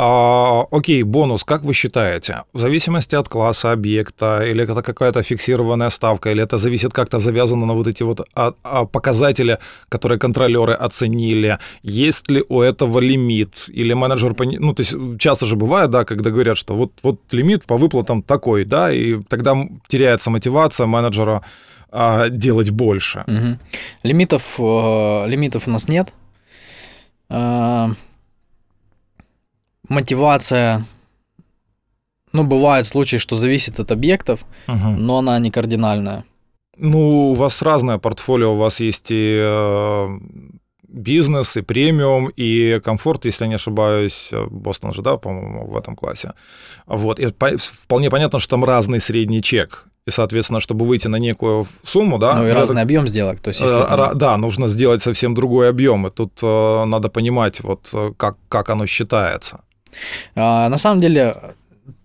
А, окей, бонус, как вы считаете? В зависимости от класса объекта, или это какая-то фиксированная ставка, или это зависит как-то завязано на вот эти вот а, а, показатели, которые контролеры оценили? Есть ли у этого лимит? Или менеджер... пони- Ну, то есть часто же бывает, да, когда говорят, что вот, вот лимит по выплатам такой, да, и тогда теряется мотивация менеджера а, делать больше. Мгм. Лимитов, э, лимитов у нас нет. Э, Мотивация, ну, бывают случаи, что зависит от объектов, Мгм. но она не кардинальная. Ну, у вас разное портфолио, у вас есть и э, бизнес, и премиум, и комфорт, если я не ошибаюсь, э, Бостон же, да, по-моему, в этом классе. Вот, и по- вполне понятно, что там разный средний чек, и, соответственно, чтобы выйти на некую сумму, да, ну, и разный так- объем сделок. То есть, если э, там- да, нужно сделать совсем другой объем, и тут э, надо понимать, вот, э, как, как оно считается. А, на самом деле,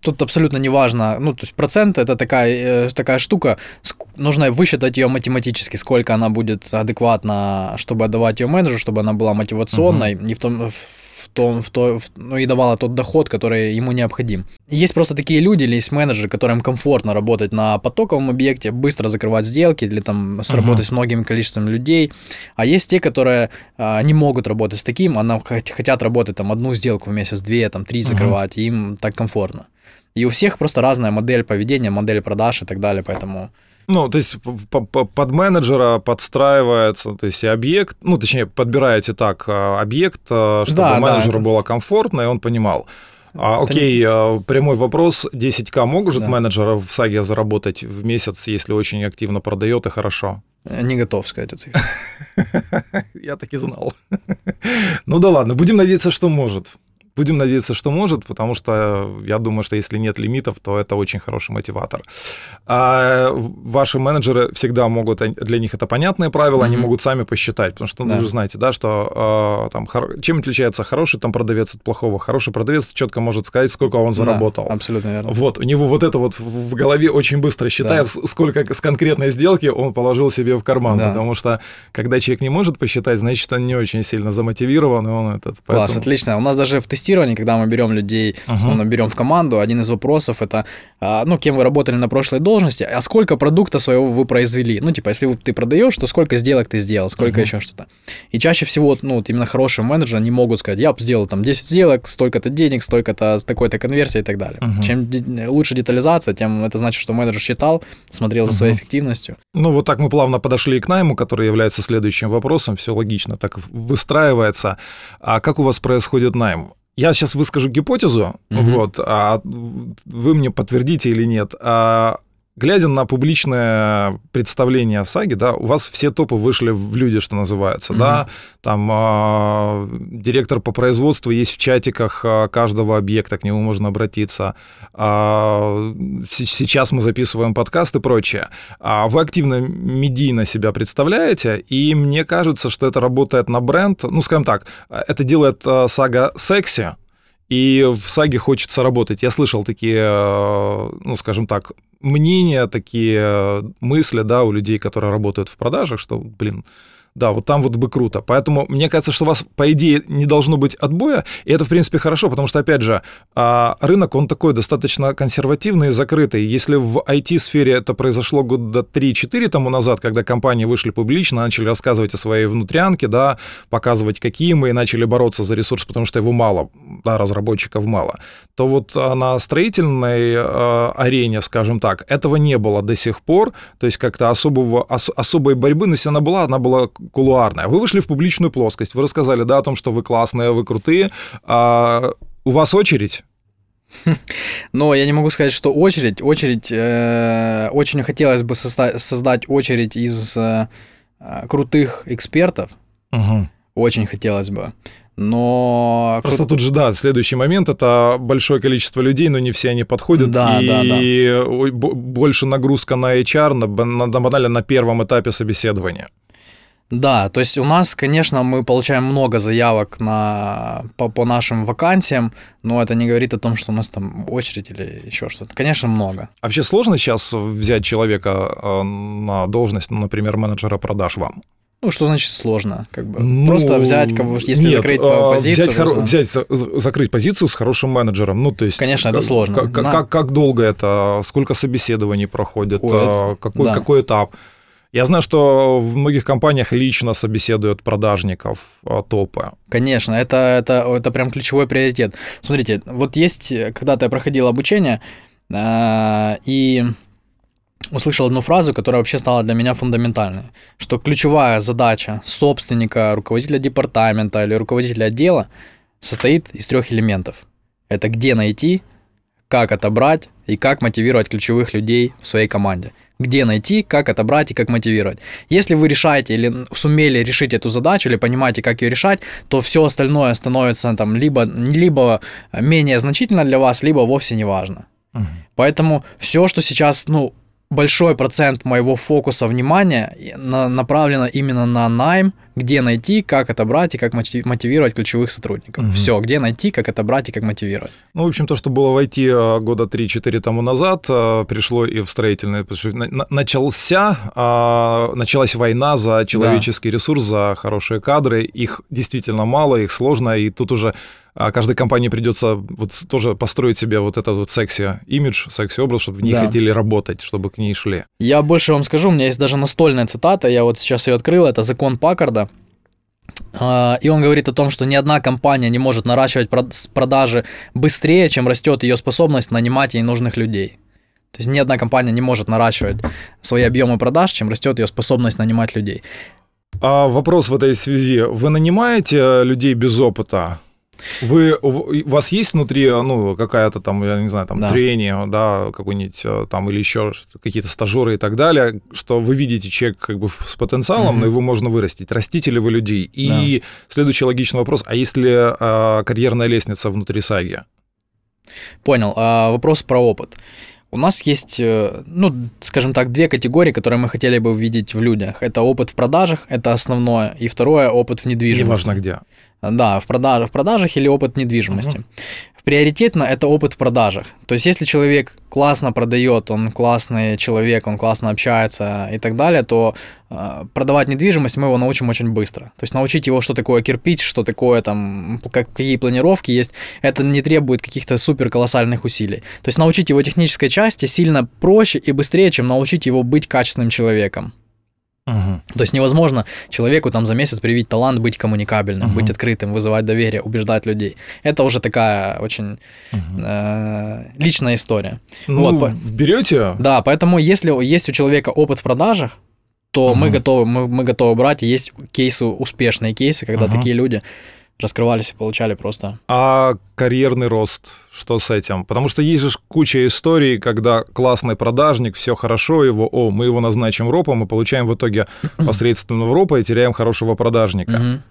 тут абсолютно не важно, ну, то есть процент это такая, э, такая штука, нужно высчитать ее математически, сколько она будет адекватна, чтобы отдавать ее менеджеру, чтобы она была мотивационной, и в том, в том, в то, в- ну, и давала тот доход, который ему необходим. Есть просто такие люди или есть менеджеры, которым комфортно работать на потоковом объекте, быстро закрывать сделки или там сработать с многим количеством людей, а есть те, которые а, не могут работать с таким, а хотят работать там одну сделку в месяц, две, там три закрывать, и им так комфортно. И у всех просто разная модель поведения, модель продаж и так далее, поэтому Ну, то есть под менеджера подстраивается, то есть и объект, ну, точнее, подбираете так а, объект, а, чтобы Да, да, менеджеру это- было комфортно, и он понимал. А, окей, а, прямой вопрос. 10к может Да. менеджер в САГе заработать в месяц, если очень активно продает и хорошо? э, не готов сказать о цифре. Я так и знал. Ну да ладно, будем надеяться, что может. Будем надеяться, что может, потому что я думаю, что если нет лимитов, то это очень хороший мотиватор. А ваши менеджеры всегда могут, для них это понятные правила, они Мгм. могут сами посчитать, потому что ну, Да. вы же знаете, да, что а, там чем отличается хороший там продавец от плохого. Хороший продавец четко может сказать, сколько он заработал. Да, абсолютно верно. Вот, у него вот это вот в голове очень быстро считает, с- сколько с конкретной сделки он положил себе в карман, Да. потому что когда человек не может посчитать, значит, он не очень сильно замотивирован, и он этот... Класс, поэтому- отлично. У нас даже в тестировании, когда мы берем людей, Мгм. ну, берем в команду, один из вопросов это, а, ну, кем вы работали на прошлой должности, а сколько продукта своего вы произвели? Ну, типа, если ты продаешь, то сколько сделок ты сделал, сколько Мгм. еще что-то. И чаще всего, ну, вот именно хорошие менеджеры, они могут сказать, я сделал там 10 сделок, столько-то денег, столько-то с такой-то конверсией и так далее. Мгм. Чем де- лучше детализация, тем это значит, что менеджер считал, смотрел за своей эффективностью. Ну, вот так мы плавно подошли к найму, который является следующим вопросом. Все логично так выстраивается. А как у вас происходит найм? Я сейчас выскажу гипотезу, Мгм. вот, а вы мне подтвердите или нет. А, глядя на публичное представление о САГе, да, у вас все топы вышли в люди, что называется, да, там а, директор по производству есть в чатиках а, каждого объекта, к нему можно обратиться. С- сейчас мы записываем подкаст и прочее. А вы активно медийно себя представляете, и мне кажется, что это работает на бренд. Ну, скажем так, это делает сага секси, и в саге хочется работать. Я слышал такие, э, ну, скажем так, мнения, такие э, мысли, да, у людей, которые работают в продажах, что, блин, Да, вот там вот бы круто. Поэтому мне кажется, что у вас, по идее, не должно быть отбоя, и это, в принципе, хорошо, потому что, опять же, а, рынок, он такой достаточно консервативный и закрытый. Если в IT-сфере это произошло года 3-4 тому назад, когда компании вышли публично, начали рассказывать о своей внутрянке, да, показывать, какие мы, и начали бороться за ресурс, потому что его мало, да, разработчиков мало, то вот а, на строительной э, арене, скажем так, этого не было до сих пор, то есть как-то особого, ос, особой борьбы, но если она была, она была кулуарная. Вы вышли в публичную плоскость, вы рассказали, да, о том, что вы классные, вы крутые, а у вас очередь? Но я не могу сказать, что очередь. Очередь, э, очень хотелось бы создать, создать очередь из э, крутых экспертов. Угу. Очень хотелось бы. Но... Просто тут же, да, следующий момент, это большое количество людей, но не все они подходят, да, и да, да. больше нагрузка на HR, на, на, банально на первом этапе собеседования. Да, то есть у нас, конечно, мы получаем много заявок на, по, по нашим вакансиям, но это не говорит о том, что у нас там очередь или еще что-то. Конечно, много. Вообще сложно сейчас взять человека э, на должность, ну, например, менеджера продаж вам? Ну, что значит сложно? Как бы ну, просто взять кого, если нет, закрыть а, позицию. Взять, хоро... взять, закрыть позицию с хорошим менеджером. Ну, то есть. Конечно, как, это сложно. Как, На... как, как долго это? Сколько собеседований проходит? Ой, а, какой, да. какой этап? Я знаю, что в многих компаниях лично собеседуют продажников а, топа. Конечно, это, это, это прям ключевой приоритет. Смотрите, вот есть, когда-то я проходил обучение, э, и услышал одну фразу, которая вообще стала для меня фундаментальной, что ключевая задача собственника, руководителя департамента или руководителя отдела состоит из трех элементов. Это где найти, как отобрать и как мотивировать ключевых людей в своей команде. Где найти, как отобрать и как мотивировать. Если вы решаете или сумели решить эту задачу, или понимаете, как ее решать, то все остальное становится там либо, либо менее значительно для вас, либо вовсе не важно. Угу. Поэтому все, что сейчас, ну, большой процент моего фокуса внимания на, направлено именно на найм, где найти, как отобрать и как мотивировать ключевых сотрудников. Угу. Все, где найти, как отобрать и как мотивировать. Ну, в общем, то, что было в IT а, года 3-4 тому назад, а, пришло и в строительное. Начался, а, началась война за человеческий да. ресурс, за хорошие кадры. Их действительно мало, их сложно, и тут уже а каждой компании придется вот тоже построить себе вот этот вот секси-имидж, секси-образ, чтобы в ней да. хотели работать, чтобы к ней шли. Я больше вам скажу, у меня есть даже настольная цитата, я вот сейчас ее открыл, это закон Паккарда. А, и он говорит о том, что ни одна компания не может наращивать продажи быстрее, чем растет ее способность нанимать ей нужных людей. То есть ни одна компания не может наращивать свои объемы продаж, чем растет ее способность нанимать людей. А вопрос в этой связи. Вы нанимаете людей без опыта? Вы, у вас есть внутри, ну, какая-то там, я не знаю, там, да. трение, да, какой-нибудь э, там, или еще какие-то стажеры и так далее, что вы видите человек как бы с потенциалом, mm-hmm. но его можно вырастить. Растите ли вы людей? И да. следующий логичный вопрос, а есть ли а, карьерная лестница внутри саги? Понял. А, вопрос про опыт. У нас есть, э, ну, скажем так, две категории, которые мы хотели бы увидеть в людях. Это опыт в продажах, это основное, и второе опыт в недвижимости. Неважно где. Да, в продажах, в продажах или опыт недвижимости. Угу. Приоритетно это опыт в продажах. То есть, если человек классно продает, он классный человек, он классно общается и так далее, то э, продавать недвижимость мы его научим очень быстро. То есть научить его, что такое кирпич, что такое там, как, какие планировки есть, это не требует каких-то супер колоссальных усилий. То есть научить его технической части сильно проще и быстрее, чем научить его быть качественным человеком. Угу. То есть невозможно человеку там за месяц привить талант быть коммуникабельным, угу. быть открытым, вызывать доверие, убеждать людей. Это уже такая очень угу. э, личная история. Ну, вот. берете? Да, поэтому если есть у человека опыт в продажах, то угу. мы готовы, мы, мы готовы брать. Есть кейсы успешные кейсы, когда угу. такие люди раскрывались и получали просто. А карьерный рост, что с этим? Потому что есть же куча историй, когда классный продажник, все хорошо, его, о, мы его назначим ропом, мы получаем в итоге посредственного ропа и теряем хорошего продажника.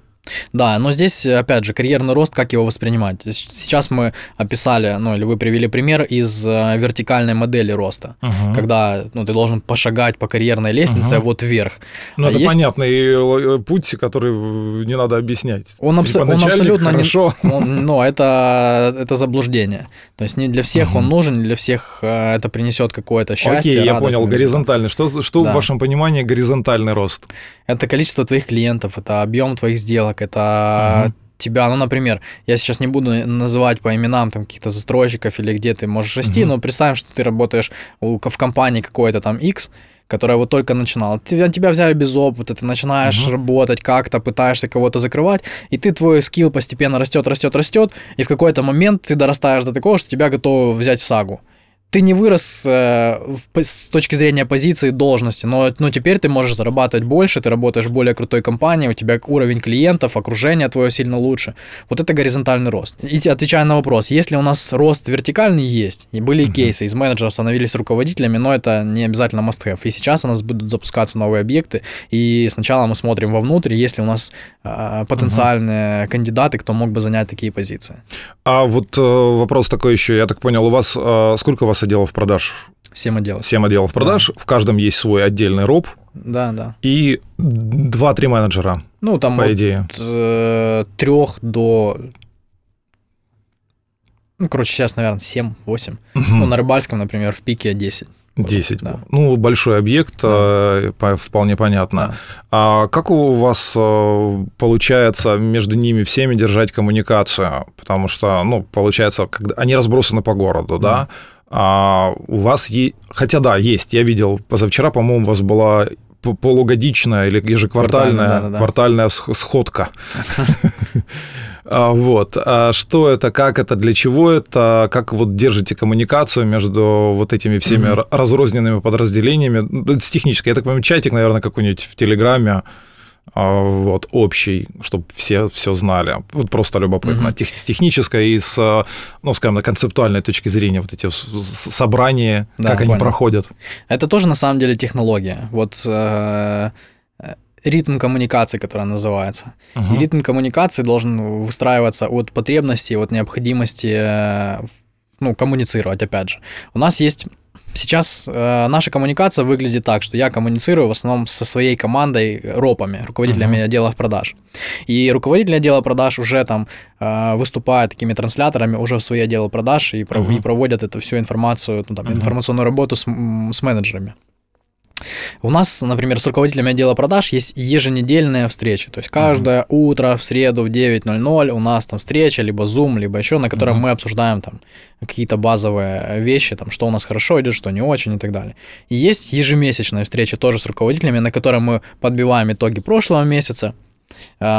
Да, но здесь, опять же, карьерный рост, как его воспринимать? Сейчас мы описали, ну, или вы привели пример из э, вертикальной модели роста, Мгм. когда, ну, ты должен пошагать по карьерной лестнице Мгм. вот вверх. Ну, А это есть- понятный э, путь, который э, не надо объяснять. Он, абс- Типа он абсолютно не... хорошо. он- ну, это, это заблуждение. То есть не для всех он Мгм. нужен, не для всех э, это принесет какое-то счастье. Окей, я понял, горизонтальный. Что, что Да. в вашем понимании горизонтальный рост? Это количество твоих клиентов, это объем твоих сделок, это Мгм. тебя, ну, например, я сейчас не буду называть по именам там каких-то застройщиков или где ты можешь расти, Мгм. но представим, что ты работаешь в компании какой-то там X, которая вот только начинала. Тебя, тебя взяли без опыта, ты начинаешь Мгм. работать как-то, пытаешься кого-то закрывать, и ты твой скилл постепенно растет, растет, растет, и в какой-то момент ты дорастаешь до такого, что тебя готовы взять в сагу. Ты не вырос э, в с точки зрения позиции должности, но ну, теперь ты можешь зарабатывать больше, ты работаешь в более крутой компании, у тебя уровень клиентов, окружение твое сильно лучше. Вот это горизонтальный рост. И отвечая на вопрос, если у нас рост вертикальный есть, и были Мгм. кейсы, из менеджеров становились руководителями, но это не обязательно must-have. И сейчас у нас будут запускаться новые объекты, и сначала мы смотрим вовнутрь, есть ли у нас э, потенциальные кандидаты, кто мог бы занять такие позиции. А вот э, вопрос такой еще, я так понял, у вас э, сколько у вас отделов продаж? Всем отделов. Семь отделов продаж, в каждом есть свой отдельный роб Да, да. и 2-3 менеджера, Ну, там по от идее. трех до... Ну, короче, сейчас, наверное, 7-8. Ну, на Рыбальском, например, в пике 10. 10. Да. Ну, большой объект, Да. э, по- вполне понятно. Да. А как у вас э, получается между ними всеми держать коммуникацию? Потому что, ну, получается, когда они разбросаны по городу, да? А у вас есть... Хотя да, есть. Я видел позавчера, по-моему, у вас была полугодичная или ежеквартальная Квартальная, да-да-да. квартальная сх- сходка. А, Вот. А Что это, как это, для чего это, как вот держите коммуникацию между вот этими всеми разрозненными подразделениями? С технической, я так понимаю, чатик, наверное, какой-нибудь в Телеграме, вот, общий, чтобы все все знали. Вот просто любопытно. Тех- С технической и с, а, ну, скажем, на концептуальной точки зрения вот эти собрания, Да, как они понял. проходят. Это тоже, на самом деле, технология. Вот э, э, ритм коммуникации, которая называется. Мгм. И ритм коммуникации должен выстраиваться от потребностей, от необходимости э, ну, коммуницировать, опять же. У нас есть Сейчас э, наша коммуникация выглядит так, что я коммуницирую в основном со своей командой ропами, руководителями Мгм. отделов продаж. И руководитель отдела продаж уже там э, выступает такими трансляторами уже в свои отделы продаж и, Мгм. и проводят эту всю информацию, ну, там, Мгм. информационную работу с, с менеджерами. У нас, например, с руководителями отдела продаж есть еженедельные встречи. То есть каждое утро в среду в 9.00 у нас там встреча, либо Zoom, либо еще, на котором Мгм. мы обсуждаем там какие-то базовые вещи, там, что у нас хорошо идет, что не очень и так далее. И есть ежемесячная встреча тоже с руководителями, на которой мы подбиваем итоги прошлого месяца,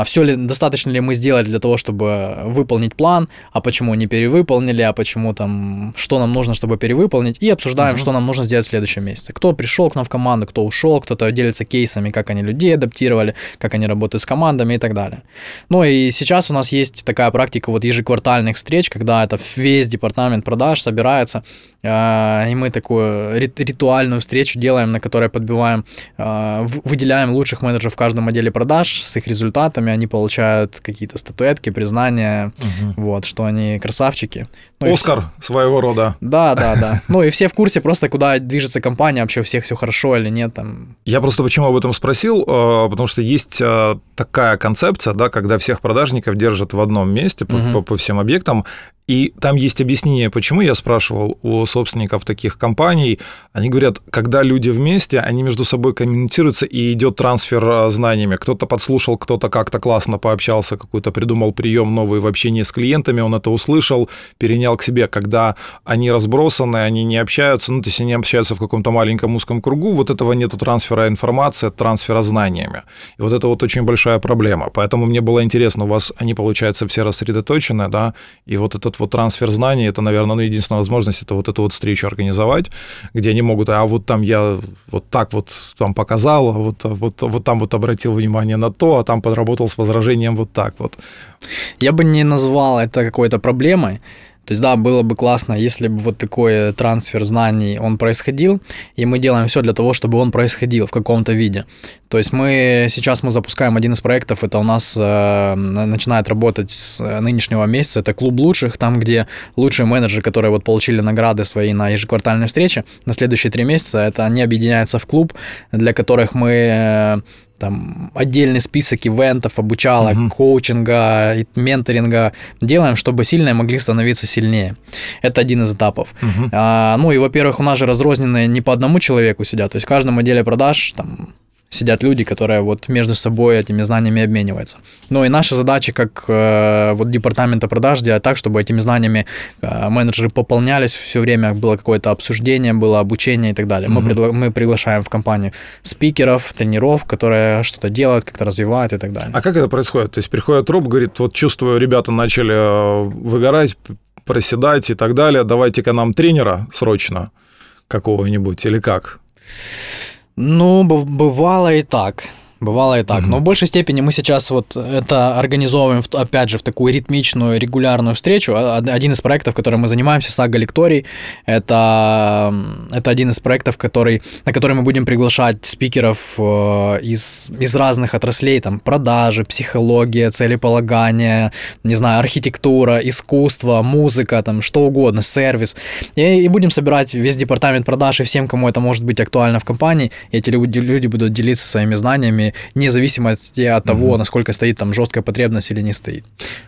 все ли, достаточно ли мы сделали для того, чтобы выполнить план, а почему не перевыполнили, а почему там, что нам нужно, чтобы перевыполнить, и обсуждаем, Мгм. что нам нужно сделать в следующем месяце. Кто пришел к нам в команду, кто ушел, кто-то делится кейсами, как они людей адаптировали, как они работают с командами и так далее. Ну и сейчас у нас есть такая практика вот ежеквартальных встреч, когда это весь департамент продаж собирается, э, и мы такую рит- ритуальную встречу делаем, на которой подбиваем, в- выделяем лучших менеджеров в каждом отделе продаж с их результатами, они получают какие-то статуэтки, признания, Мгм. вот, что они красавчики. Ну Оскар своего рода. Да, да, да. Ну и все в курсе просто, куда движется компания, вообще у всех все хорошо или нет, там, Я просто почему об этом спросил, э, потому что есть э, такая концепция, да, когда всех продажников держат в одном месте по, Мгм. по- по всем объектам, и там есть объяснение, почему я спрашивал у собственников таких компаний. Они говорят, когда люди вместе, они между собой коммуницируются, и идет трансфер э, знаниями. Кто-то подслушал, кто-то как-то классно пообщался, какой-то придумал прием новый в общении с клиентами, он это услышал, перенял к себе. Когда они разбросаны, они не общаются, ну, то есть они общаются в каком-то маленьком узком кругу, вот этого нету трансфера информации, трансфера знаниями. И вот это вот очень большая проблема. Поэтому мне было интересно, у вас они, получается, все рассредоточены, да, и вот этот вот трансфер знаний, это, наверное, ну, единственная возможность, это вот эту вот встречу организовать, где они могут, а вот там я вот так вот там показал, а вот, вот, вот там вот обратил внимание на то, а там подработал с возражением вот так вот. Я бы не назвал это какой-то проблемой. То есть, да, было бы классно, если бы вот такой трансфер знаний, он происходил, и мы делаем все для того, чтобы он происходил в каком-то виде. То есть мы сейчас мы запускаем один из проектов, это у нас э, начинает работать с нынешнего месяца, это клуб лучших, там, где лучшие менеджеры, которые вот получили награды свои на ежеквартальной встрече, на следующие три месяца, это они объединяются в клуб, для которых мы э, там отдельный список ивентов, обучалок, uh-huh. коучинга, менторинга делаем, чтобы сильные могли становиться сильнее. Это один из этапов. Uh-huh. А, ну и, во-первых, у нас же разрозненные не по одному человеку сидят, то есть в каждом отделе продаж там сидят люди, которые вот между собой этими знаниями обмениваются. Ну и наша задача как э, вот департамента продаж делать так, чтобы этими знаниями э, менеджеры пополнялись все время, было какое-то обсуждение, было обучение и так далее. Mm-hmm. Мы, пригла- мы приглашаем в компанию спикеров, тренеров, которые что-то делают, как-то развивают и так далее. А как это происходит? То есть приходит Роб, говорит, вот чувствую, ребята начали э, выгорать, проседать и так далее, давайте-ка нам тренера срочно какого-нибудь или как? Ну, бывало и так. Бывало и так. Угу. Но в большей степени мы сейчас вот это организовываем, опять же, в такую ритмичную, регулярную встречу. А, один из проектов, которым мы занимаемся, Сага Лекторий, это, это один из проектов, который, на который мы будем приглашать спикеров э, из, из разных отраслей, там, продажи, психология, целеполагание, не знаю, архитектура, искусство, музыка, там, что угодно, сервис. И, и будем собирать весь департамент продаж и всем, кому это может быть актуально в компании. И эти люди, люди будут делиться своими знаниями, вне зависимости от того, угу. насколько стоит там жесткая потребность или не стоит.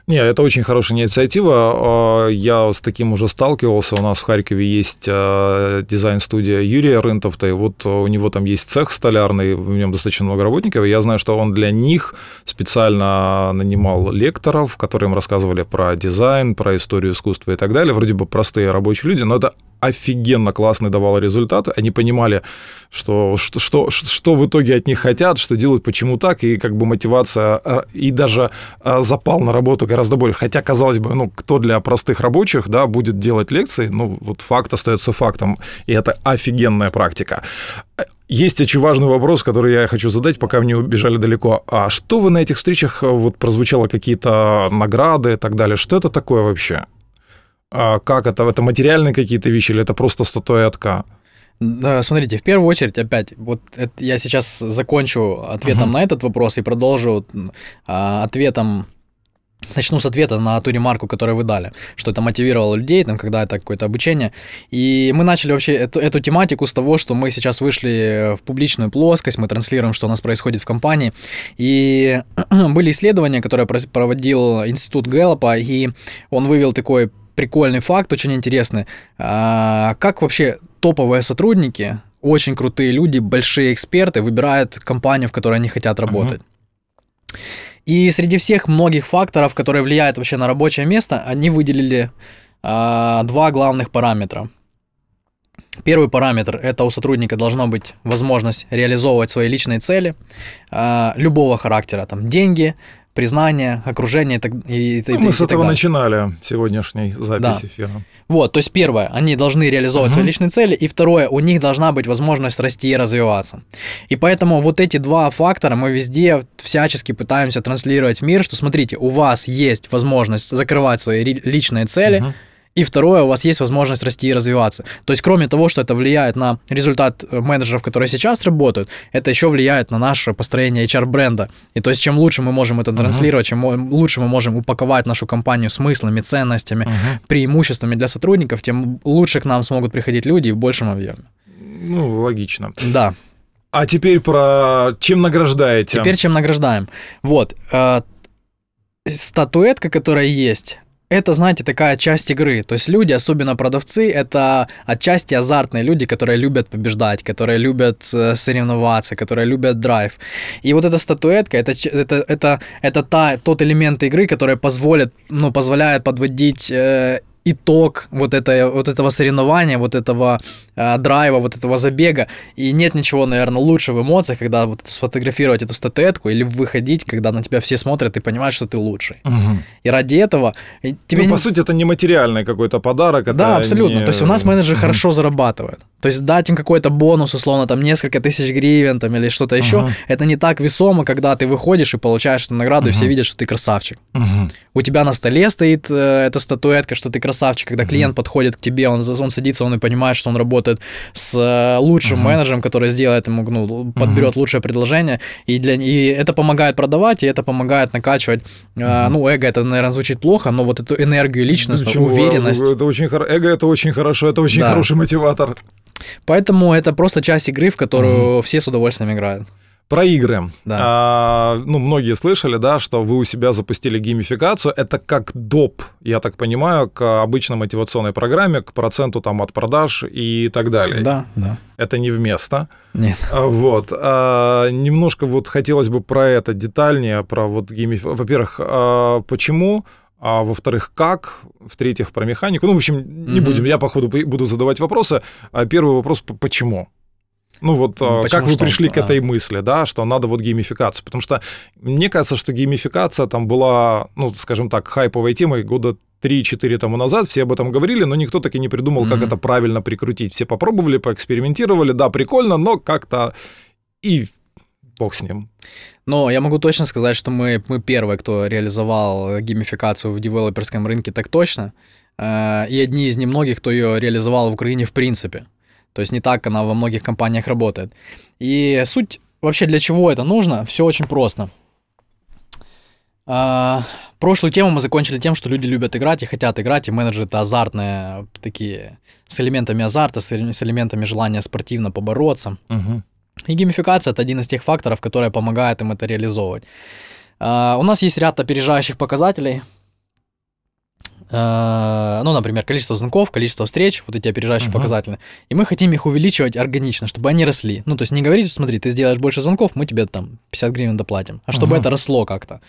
Не, это очень хорошая инициатива. А, я с таким уже сталкивался. У нас в Харькове есть а, дизайн-студия Юрия Рынтовта, и вот у него там есть цех столярный, в нем достаточно много работников, и я знаю, что он для них специально нанимал лекторов, которые им рассказывали про дизайн, про историю искусства и так далее. Вроде бы простые рабочие люди, но это офигенно классный давал результаты. Они понимали, что, что, что, что в итоге от них хотят, что делают, почему так, и как бы мотивация, а, и даже а, запал на работу гораздо больше. Хотя, казалось бы, ну, кто для простых рабочих, да, будет делать лекции, ну, вот факт остается фактом, и это офигенная практика. Есть очень важный вопрос, который я хочу задать, пока мне убежали далеко. А что вы на этих встречах, вот прозвучало какие-то награды и так далее, что это такое вообще? А как это? Это материальные какие-то вещи или это просто статуэтка? Смотрите, в первую очередь, опять, вот это я сейчас закончу ответом uh-huh. на этот вопрос и продолжу а, ответом Начну с ответа на ту ремарку, которую вы дали, что это мотивировало людей, там, когда это какое-то обучение. И мы начали вообще эту, эту тематику с того, что мы сейчас вышли в публичную плоскость, мы транслируем, что у нас происходит в компании. И были исследования, которые проводил институт Гэллопа, и он вывел такой прикольный факт, очень интересный. А, как вообще топовые сотрудники, очень крутые люди, большие эксперты выбирают компанию, в которой они хотят работать. Uh-huh. И среди всех многих факторов, которые влияют вообще на рабочее место, они выделили а, два главных параметра. Первый параметр – это у сотрудника должна быть возможность реализовывать свои личные цели э, любого характера, там деньги, признание, окружение и так, и, ну, и, Мы и, с этого далее. начинали сегодняшней записи да. эфира. Вот, то есть первое, они должны реализовывать угу. свои личные цели, и второе, у них должна быть возможность расти и развиваться. И поэтому вот эти два фактора мы везде всячески пытаемся транслировать в мир, что смотрите, у вас есть возможность закрывать свои личные цели, угу и второе, у вас есть возможность расти и развиваться. То есть, кроме того, что это влияет на результат э, менеджеров, которые сейчас работают, это еще влияет на наше построение HR-бренда. И то есть, чем лучше мы можем это транслировать, uh-huh. чем лучше мы можем упаковать нашу компанию смыслами, ценностями, uh-huh. преимуществами для сотрудников, тем лучше к нам смогут приходить люди в большем объеме. Ну, логично. Да. А теперь про чем награждаете? Теперь чем награждаем. Вот. Э, статуэтка, которая есть, это, знаете, такая часть игры. То есть люди, особенно продавцы, это отчасти азартные люди, которые любят побеждать, которые любят э, соревноваться, которые любят драйв. И вот эта статуэтка, это, это, это, это та, тот элемент игры, который позволит, ну, позволяет подводить э, итог вот, это, вот этого соревнования, вот этого э, драйва, вот этого забега. И нет ничего, наверное, лучше в эмоциях, когда вот сфотографировать эту статуэтку или выходить, когда на тебя все смотрят и понимают, что ты лучший. Угу. И ради этого... Тебе ну, не... по сути, это не материальный какой-то подарок. Да, абсолютно. Не... То есть у нас менеджеры угу. хорошо зарабатывают. То есть дать им какой-то бонус, условно, там несколько тысяч гривен там, или что-то еще, Ага. это не так весомо, когда ты выходишь и получаешь эту награду, и все видят, что ты красавчик. Мгм. У тебя на столе стоит э, эта статуэтка, что ты красавчик. Когда клиент подходит к тебе, он, он садится, он и понимает, что он работает с э, лучшим Мгм. менеджером, который сделает ему, ну, подберет лучшее предложение. И, для, и это помогает продавать, и это помогает накачивать. э, ну, эго, это, наверное, звучит плохо, но вот эту энергию Да почему? уверенность. Это очень Эго это очень хорошо, это очень Да. хороший мотиватор. Поэтому это просто часть игры, в которую все с удовольствием играют. Про игры. Да. А, ну, многие слышали, да, что вы у себя запустили геймификацию. Это как доп, я так понимаю, к обычной мотивационной программе, к проценту там от продаж и так далее. Да, да. Это не вместо. Нет. А, Вот. А, немножко вот хотелось бы про это детальнее, про вот геймиф... Во-первых, а, почему? А во-вторых, как? В-третьих, про механику. Ну, в общем, не Мгм. будем. Я, походу, по- буду задавать вопросы. А Первый вопрос почему? Ну вот, а, Почему как вы что? пришли к А. этой мысли, да, что надо вот геймификацию? Потому что мне кажется, что геймификация там была, ну, скажем так, хайповой темой года 3-4 тому назад, все об этом говорили, но никто так и не придумал, как Мгм. это правильно прикрутить. Все попробовали, поэкспериментировали, да, прикольно, но как-то и бог с ним. Но я могу точно сказать, что мы, мы первые, кто реализовал геймификацию в девелоперском рынке так точно. Э, И одни из немногих, кто ее реализовал в Украине в принципе. То есть не так она во многих компаниях работает. И суть вообще для чего это нужно, все очень просто. А, Прошлую тему мы закончили тем, что люди любят играть и хотят играть, и менеджеры это азартные такие, с элементами азарта, с эле- с элементами желания спортивно побороться. Мгм. И геймификация это один из тех факторов, которые помогают им это реализовывать. А, у нас есть ряд опережающих показателей. А, ну, например, количество звонков, количество встреч, вот эти опережающие Мгм. показатели. И мы хотим их увеличивать органично, чтобы они росли. Ну, то есть не говорить, смотри, ты сделаешь больше звонков, мы тебе там 50 гривен доплатим, а чтобы Мгм. это росло как-то.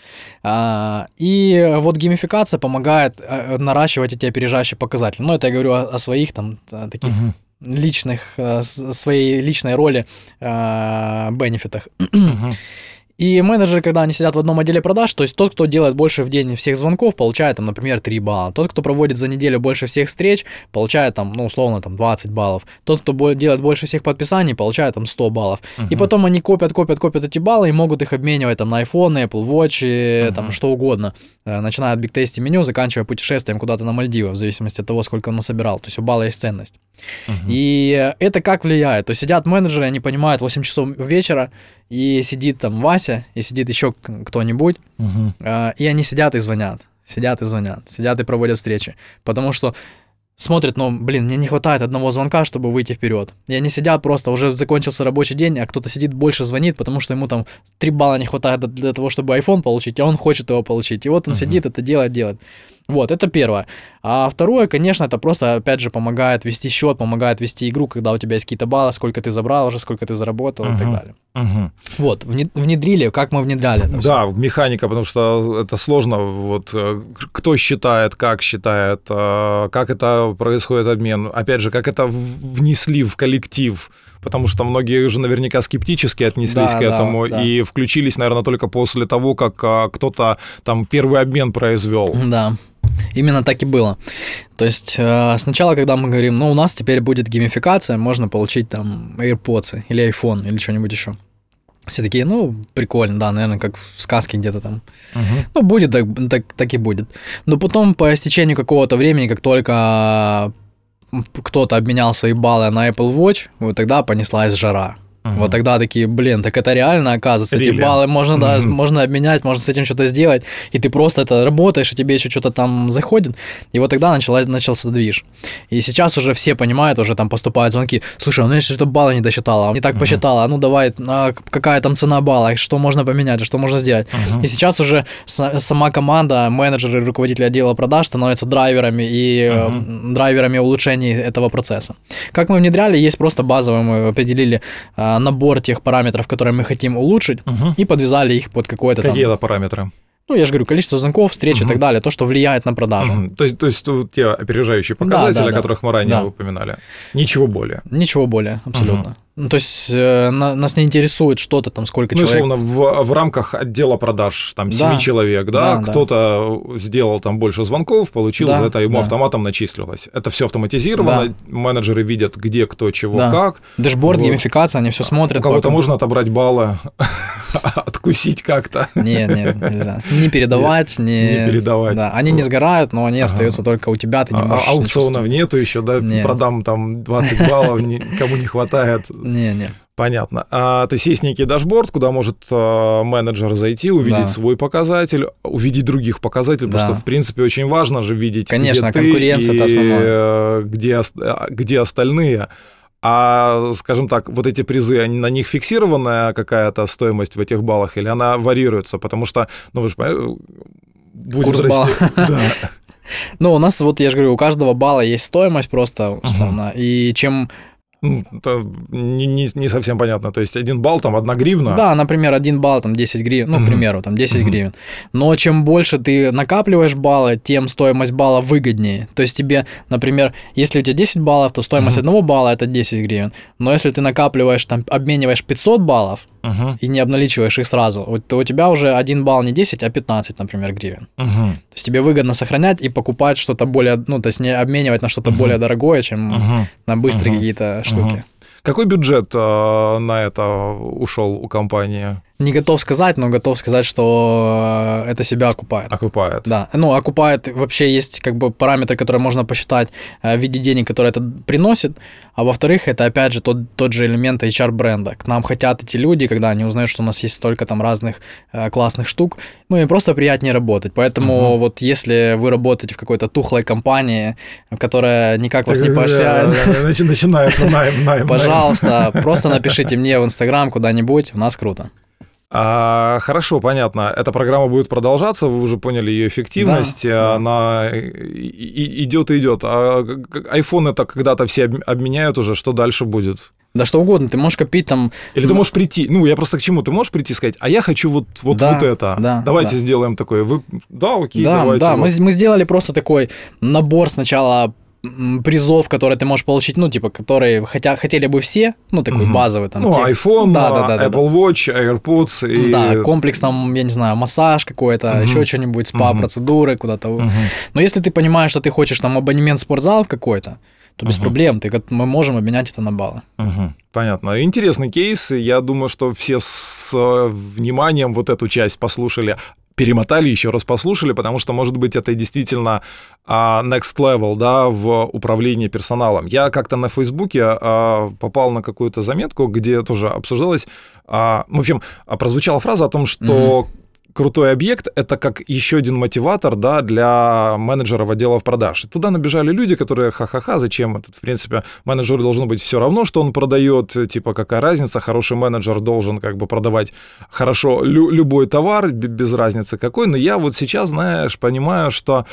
А, и вот геймификация помогает э, наращивать эти опережающие показатели. Ну, это я говорю о, о своих там т- таких Мгм. Личных, э, своей личной роли, э, бенефитах. И менеджеры, когда они сидят в одном отделе продаж, то есть тот, кто делает больше в день всех звонков, получает, там, например, 3 балла. Тот, кто проводит за неделю больше всех встреч, получает, там, ну, условно, там, 20 баллов. Тот, кто делает больше всех подписаний, получает, там, 100 баллов. И Мгм. потом они копят, копят, копят эти баллы и могут их обменивать, там, на iPhone, Apple Watch, и, Мгм. там, что угодно. Э, Начиная от Tasty меню, заканчивая путешествием куда-то на Мальдивы, в зависимости от того, сколько он насобирал. То есть у балла есть ценность. Мгм. И это как влияет? То есть сидят менеджеры, они понимают 8 часов вечера, и сидит там Вася, и сидит еще кто-нибудь, э, и они сидят и звонят, сидят и звонят, сидят и проводят встречи. Потому что смотрят, ну, блин, мне не хватает одного звонка, чтобы выйти вперед. И они сидят просто, уже закончился рабочий день, а кто-то сидит больше звонит, потому что ему там 3 балла не хватает для- того, чтобы iPhone получить, а он хочет его получить. И вот он Мгм. сидит, это делает, делает. Вот, это первое. А второе, конечно, это просто, опять же, помогает вести счет, помогает вести игру, когда у тебя есть какие-то баллы, сколько ты забрал уже, сколько ты заработал и так далее. Мгм. Вот, вне- внедрили, как мы внедряли это. Да, механика, потому что это сложно. Вот э, кто считает, как считает, э, как это происходит обмен. Опять же, как это внесли в коллектив. Потому что многие же наверняка скептически отнеслись Да, к да, этому да. и включились, наверное, только после того, как а, кто-то там первый обмен произвел. Да, именно так и было. То есть э, сначала, когда мы говорим, ну, у нас теперь будет геймификация, можно получить там AirPods или iPhone или что-нибудь еще. Все такие, ну, прикольно, да, наверное, как в сказке где-то там. Мгм. Ну, будет, так, так, так и будет. Но потом, по истечению какого-то времени, как только кто-то обменял свои баллы на Apple Watch, вот тогда понеслась жара. Мгм. Вот тогда такие, блин, так это реально оказывается. Эти Really? баллы можно, да, Мгм. можно обменять, можно с этим что-то сделать, и ты просто это работаешь, и тебе еще что-то там заходит. И вот тогда началась, начался движ. И сейчас уже все понимают, уже там поступают звонки. Слушай, у меня что-то баллы не досчитала, не так Мгм. посчитала, а ну давай, а какая там цена балла, что можно поменять, что можно сделать. Мгм. И сейчас уже сама команда, менеджеры, руководители отдела продаж становятся драйверами и Мгм. драйверами улучшений этого процесса. Как мы внедряли, есть просто базовый, мы определили набор тех параметров, которые мы хотим улучшить, Мгм. и подвязали их под какой-то там... Какие это параметры? ну, я же говорю, количество звонков, встреч Мгм. и так далее, то, что влияет на продажу. Мгм. То есть, то есть вот те опережающие показатели, да, о да. которых мы ранее Да. упоминали. Ничего более. Ничего более, абсолютно. Ну, то есть э, на- нас не интересует что-то там, сколько Ну, человек. условно, в, в рамках отдела продаж там Да. 7 человек, да, Да, да. кто-то сделал там больше звонков, получил Да, за это, ему да. автоматом начислилось. Это все автоматизировано, менеджеры видят, где, кто, чего, Да. как. Дэшборд, Вот. геймификация, они все смотрят. У кого-то потом. можно отобрать баллы, откусить как-то. Нет, нет, нельзя. Не передавать, не... Не передавать. Да, они не сгорают, но они остаются только у тебя, ты не А- можешь... аукционов нету еще, да, Не. продам там 20 баллов, кому не хватает. Не, не. Понятно. А, то есть есть некий дашборд, куда может а, менеджер зайти, увидеть Да. свой показатель, увидеть других показателей, потому Да. что, в принципе, очень важно же видеть, Конечно, где ты конкуренция и основное. э, где, где остальные. А, скажем так, вот эти призы, они, на них фиксированная какая-то стоимость в этих баллах или она варьируется? Потому что, ну, вы же понимаете, будет Курс расти- Да. Ну, у нас, вот я же говорю, у каждого балла есть стоимость просто, условно, и чем... Ну, это не, не- не совсем понятно. То есть один балл, там, одна гривна. Да, например, один балл, там, 10 гривен, ну, к примеру, там, 10 Мгм. гривен. Но чем больше ты накапливаешь баллы, тем стоимость балла выгоднее. То есть тебе, например, если у тебя 10 баллов, то стоимость одного балла это 10 гривен. Но если ты накапливаешь, там, обмениваешь 500 баллов и не обналичиваешь их сразу, то у тебя уже один балл не 10, а 15, например, гривен. То есть тебе выгодно сохранять и покупать что-то более, ну, то есть не обменивать на что-то более дорогое, чем на быстрые какие-то штуки. Какой бюджет э, на это ушел у компании? Не готов сказать, но готов сказать, что э, это себя окупает. Окупает. Да, ну, окупает, вообще есть как бы параметры, которые можно посчитать э, в виде денег, которые это приносит, а во-вторых, это опять же тот, тот же элемент HR-бренда. К нам хотят эти люди, когда они узнают, что у нас есть столько там разных э, классных штук, ну, им просто приятнее работать. Поэтому Мгм. вот если вы работаете в какой-то тухлой компании, которая никак вас не поощряет, Начинается найм, найм. пожалуйста, просто напишите мне в Инстаграм куда-нибудь, у нас круто. А, хорошо, понятно. Эта программа будет продолжаться, вы уже поняли ее эффективность, Да, да. она и- идет и идет. А это когда-то все об- обменяют уже, что дальше будет? Да что угодно, ты можешь копить там Или ты можешь прийти, ну я просто к чему, ты можешь прийти и сказать, а я хочу вот, вот, Да, вот это, да, давайте да. сделаем такое. Вы, да, окей, да, давайте. да, вот. мы, мы сделали просто такой набор сначала призов, которые ты можешь получить, ну, типа, которые хотя, хотели бы все, ну, такой Мгм. базовый там. Ну, те- iPhone, Да, да, да, да, Apple Watch, AirPods и... Да, комплекс там, я не знаю, массаж какой-то, Мгм. еще что-нибудь, спа-процедуры куда-то. Мгм. Но если ты понимаешь, что ты хочешь там абонемент в спортзал какой-то, то без Мгм. проблем, ты, мы можем обменять это на баллы. Мгм. Понятно. Интересный кейс. Я думаю, что все с вниманием вот эту часть послушали, перемотали, еще раз послушали, потому что, может быть, это действительно а, next level, да, в управлении персоналом. Я как-то на Фейсбуке а, попал на какую-то заметку, где тоже обсуждалось, а, в общем, прозвучала фраза о том, что крутой объект — это как еще один мотиватор да, для менеджеров отделов продаж. И туда набежали люди, которые ха-ха-ха, зачем этот? В принципе, менеджеру должно быть все равно, что он продает, типа какая разница, хороший менеджер должен как бы продавать хорошо лю- любой товар, без разницы какой. Но я вот сейчас, знаешь, понимаю, что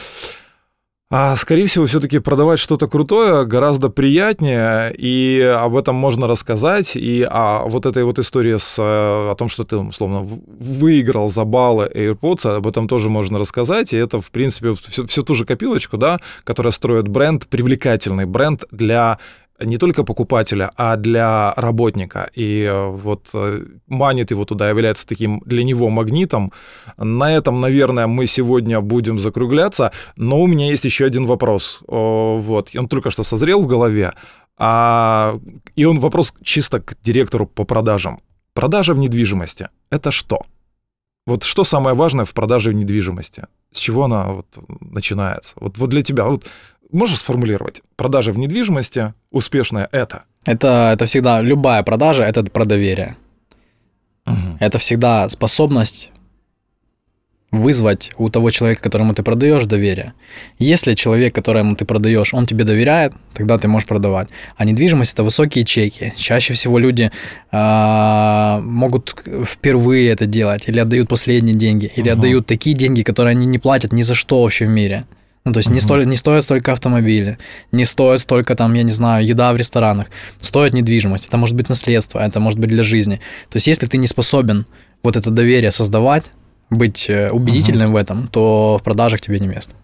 а, скорее всего, все-таки продавать что-то крутое гораздо приятнее, и об этом можно рассказать. И а вот этой вот истории с, э, о том, что ты, условно, выиграл за баллы AirPods, об этом тоже можно рассказать. И это, в принципе, всю, всю ту же копилочку, да, которая строит бренд, привлекательный бренд для не только покупателя, а для работника. И э, вот э, манит его туда, является таким для него магнитом. На этом, наверное, мы сегодня будем закругляться. Но у меня есть еще один вопрос. Вот, он только что созрел в голове. А, и он вопрос чисто к директору по продажам. Продажа в недвижимости – это что? Вот что самое важное в продаже в недвижимости? С чего она вот начинается? Вот, вот для тебя, вот можешь сформулировать? Продажа в недвижимости успешная – это? Это, это всегда, любая продажа, это про доверие. Это всегда способность вызвать у того человека, которому ты продаешь, доверие. Если человек, которому ты продаешь, он тебе доверяет, тогда ты можешь продавать. А недвижимость это высокие чеки. Чаще всего люди а, могут впервые это делать, или отдают последние деньги, или Мгм. отдают такие деньги, которые они не платят ни за что вообще в мире. Ну, то есть не, Мгм. столь, не стоят столько автомобили, не стоит столько там, я не знаю, еда в ресторанах, стоит недвижимость, это может быть наследство, это может быть для жизни. То есть если ты не способен вот это доверие создавать, быть э, убедительным в этом, то в продажах тебе не место.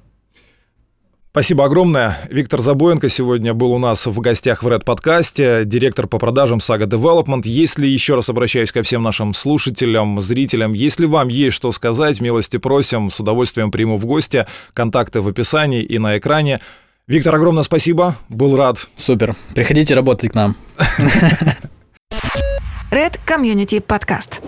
Спасибо огромное. Виктор Забоенко сегодня был у нас в гостях в Red подкасте, директор по продажам Saga Development. Если, еще раз обращаюсь ко всем нашим слушателям, зрителям, если вам есть что сказать, милости просим, с удовольствием приму в гости. Контакты в описании и на экране. Виктор, огромное спасибо, был рад. Супер. Приходите работать к нам. Red Community Podcast.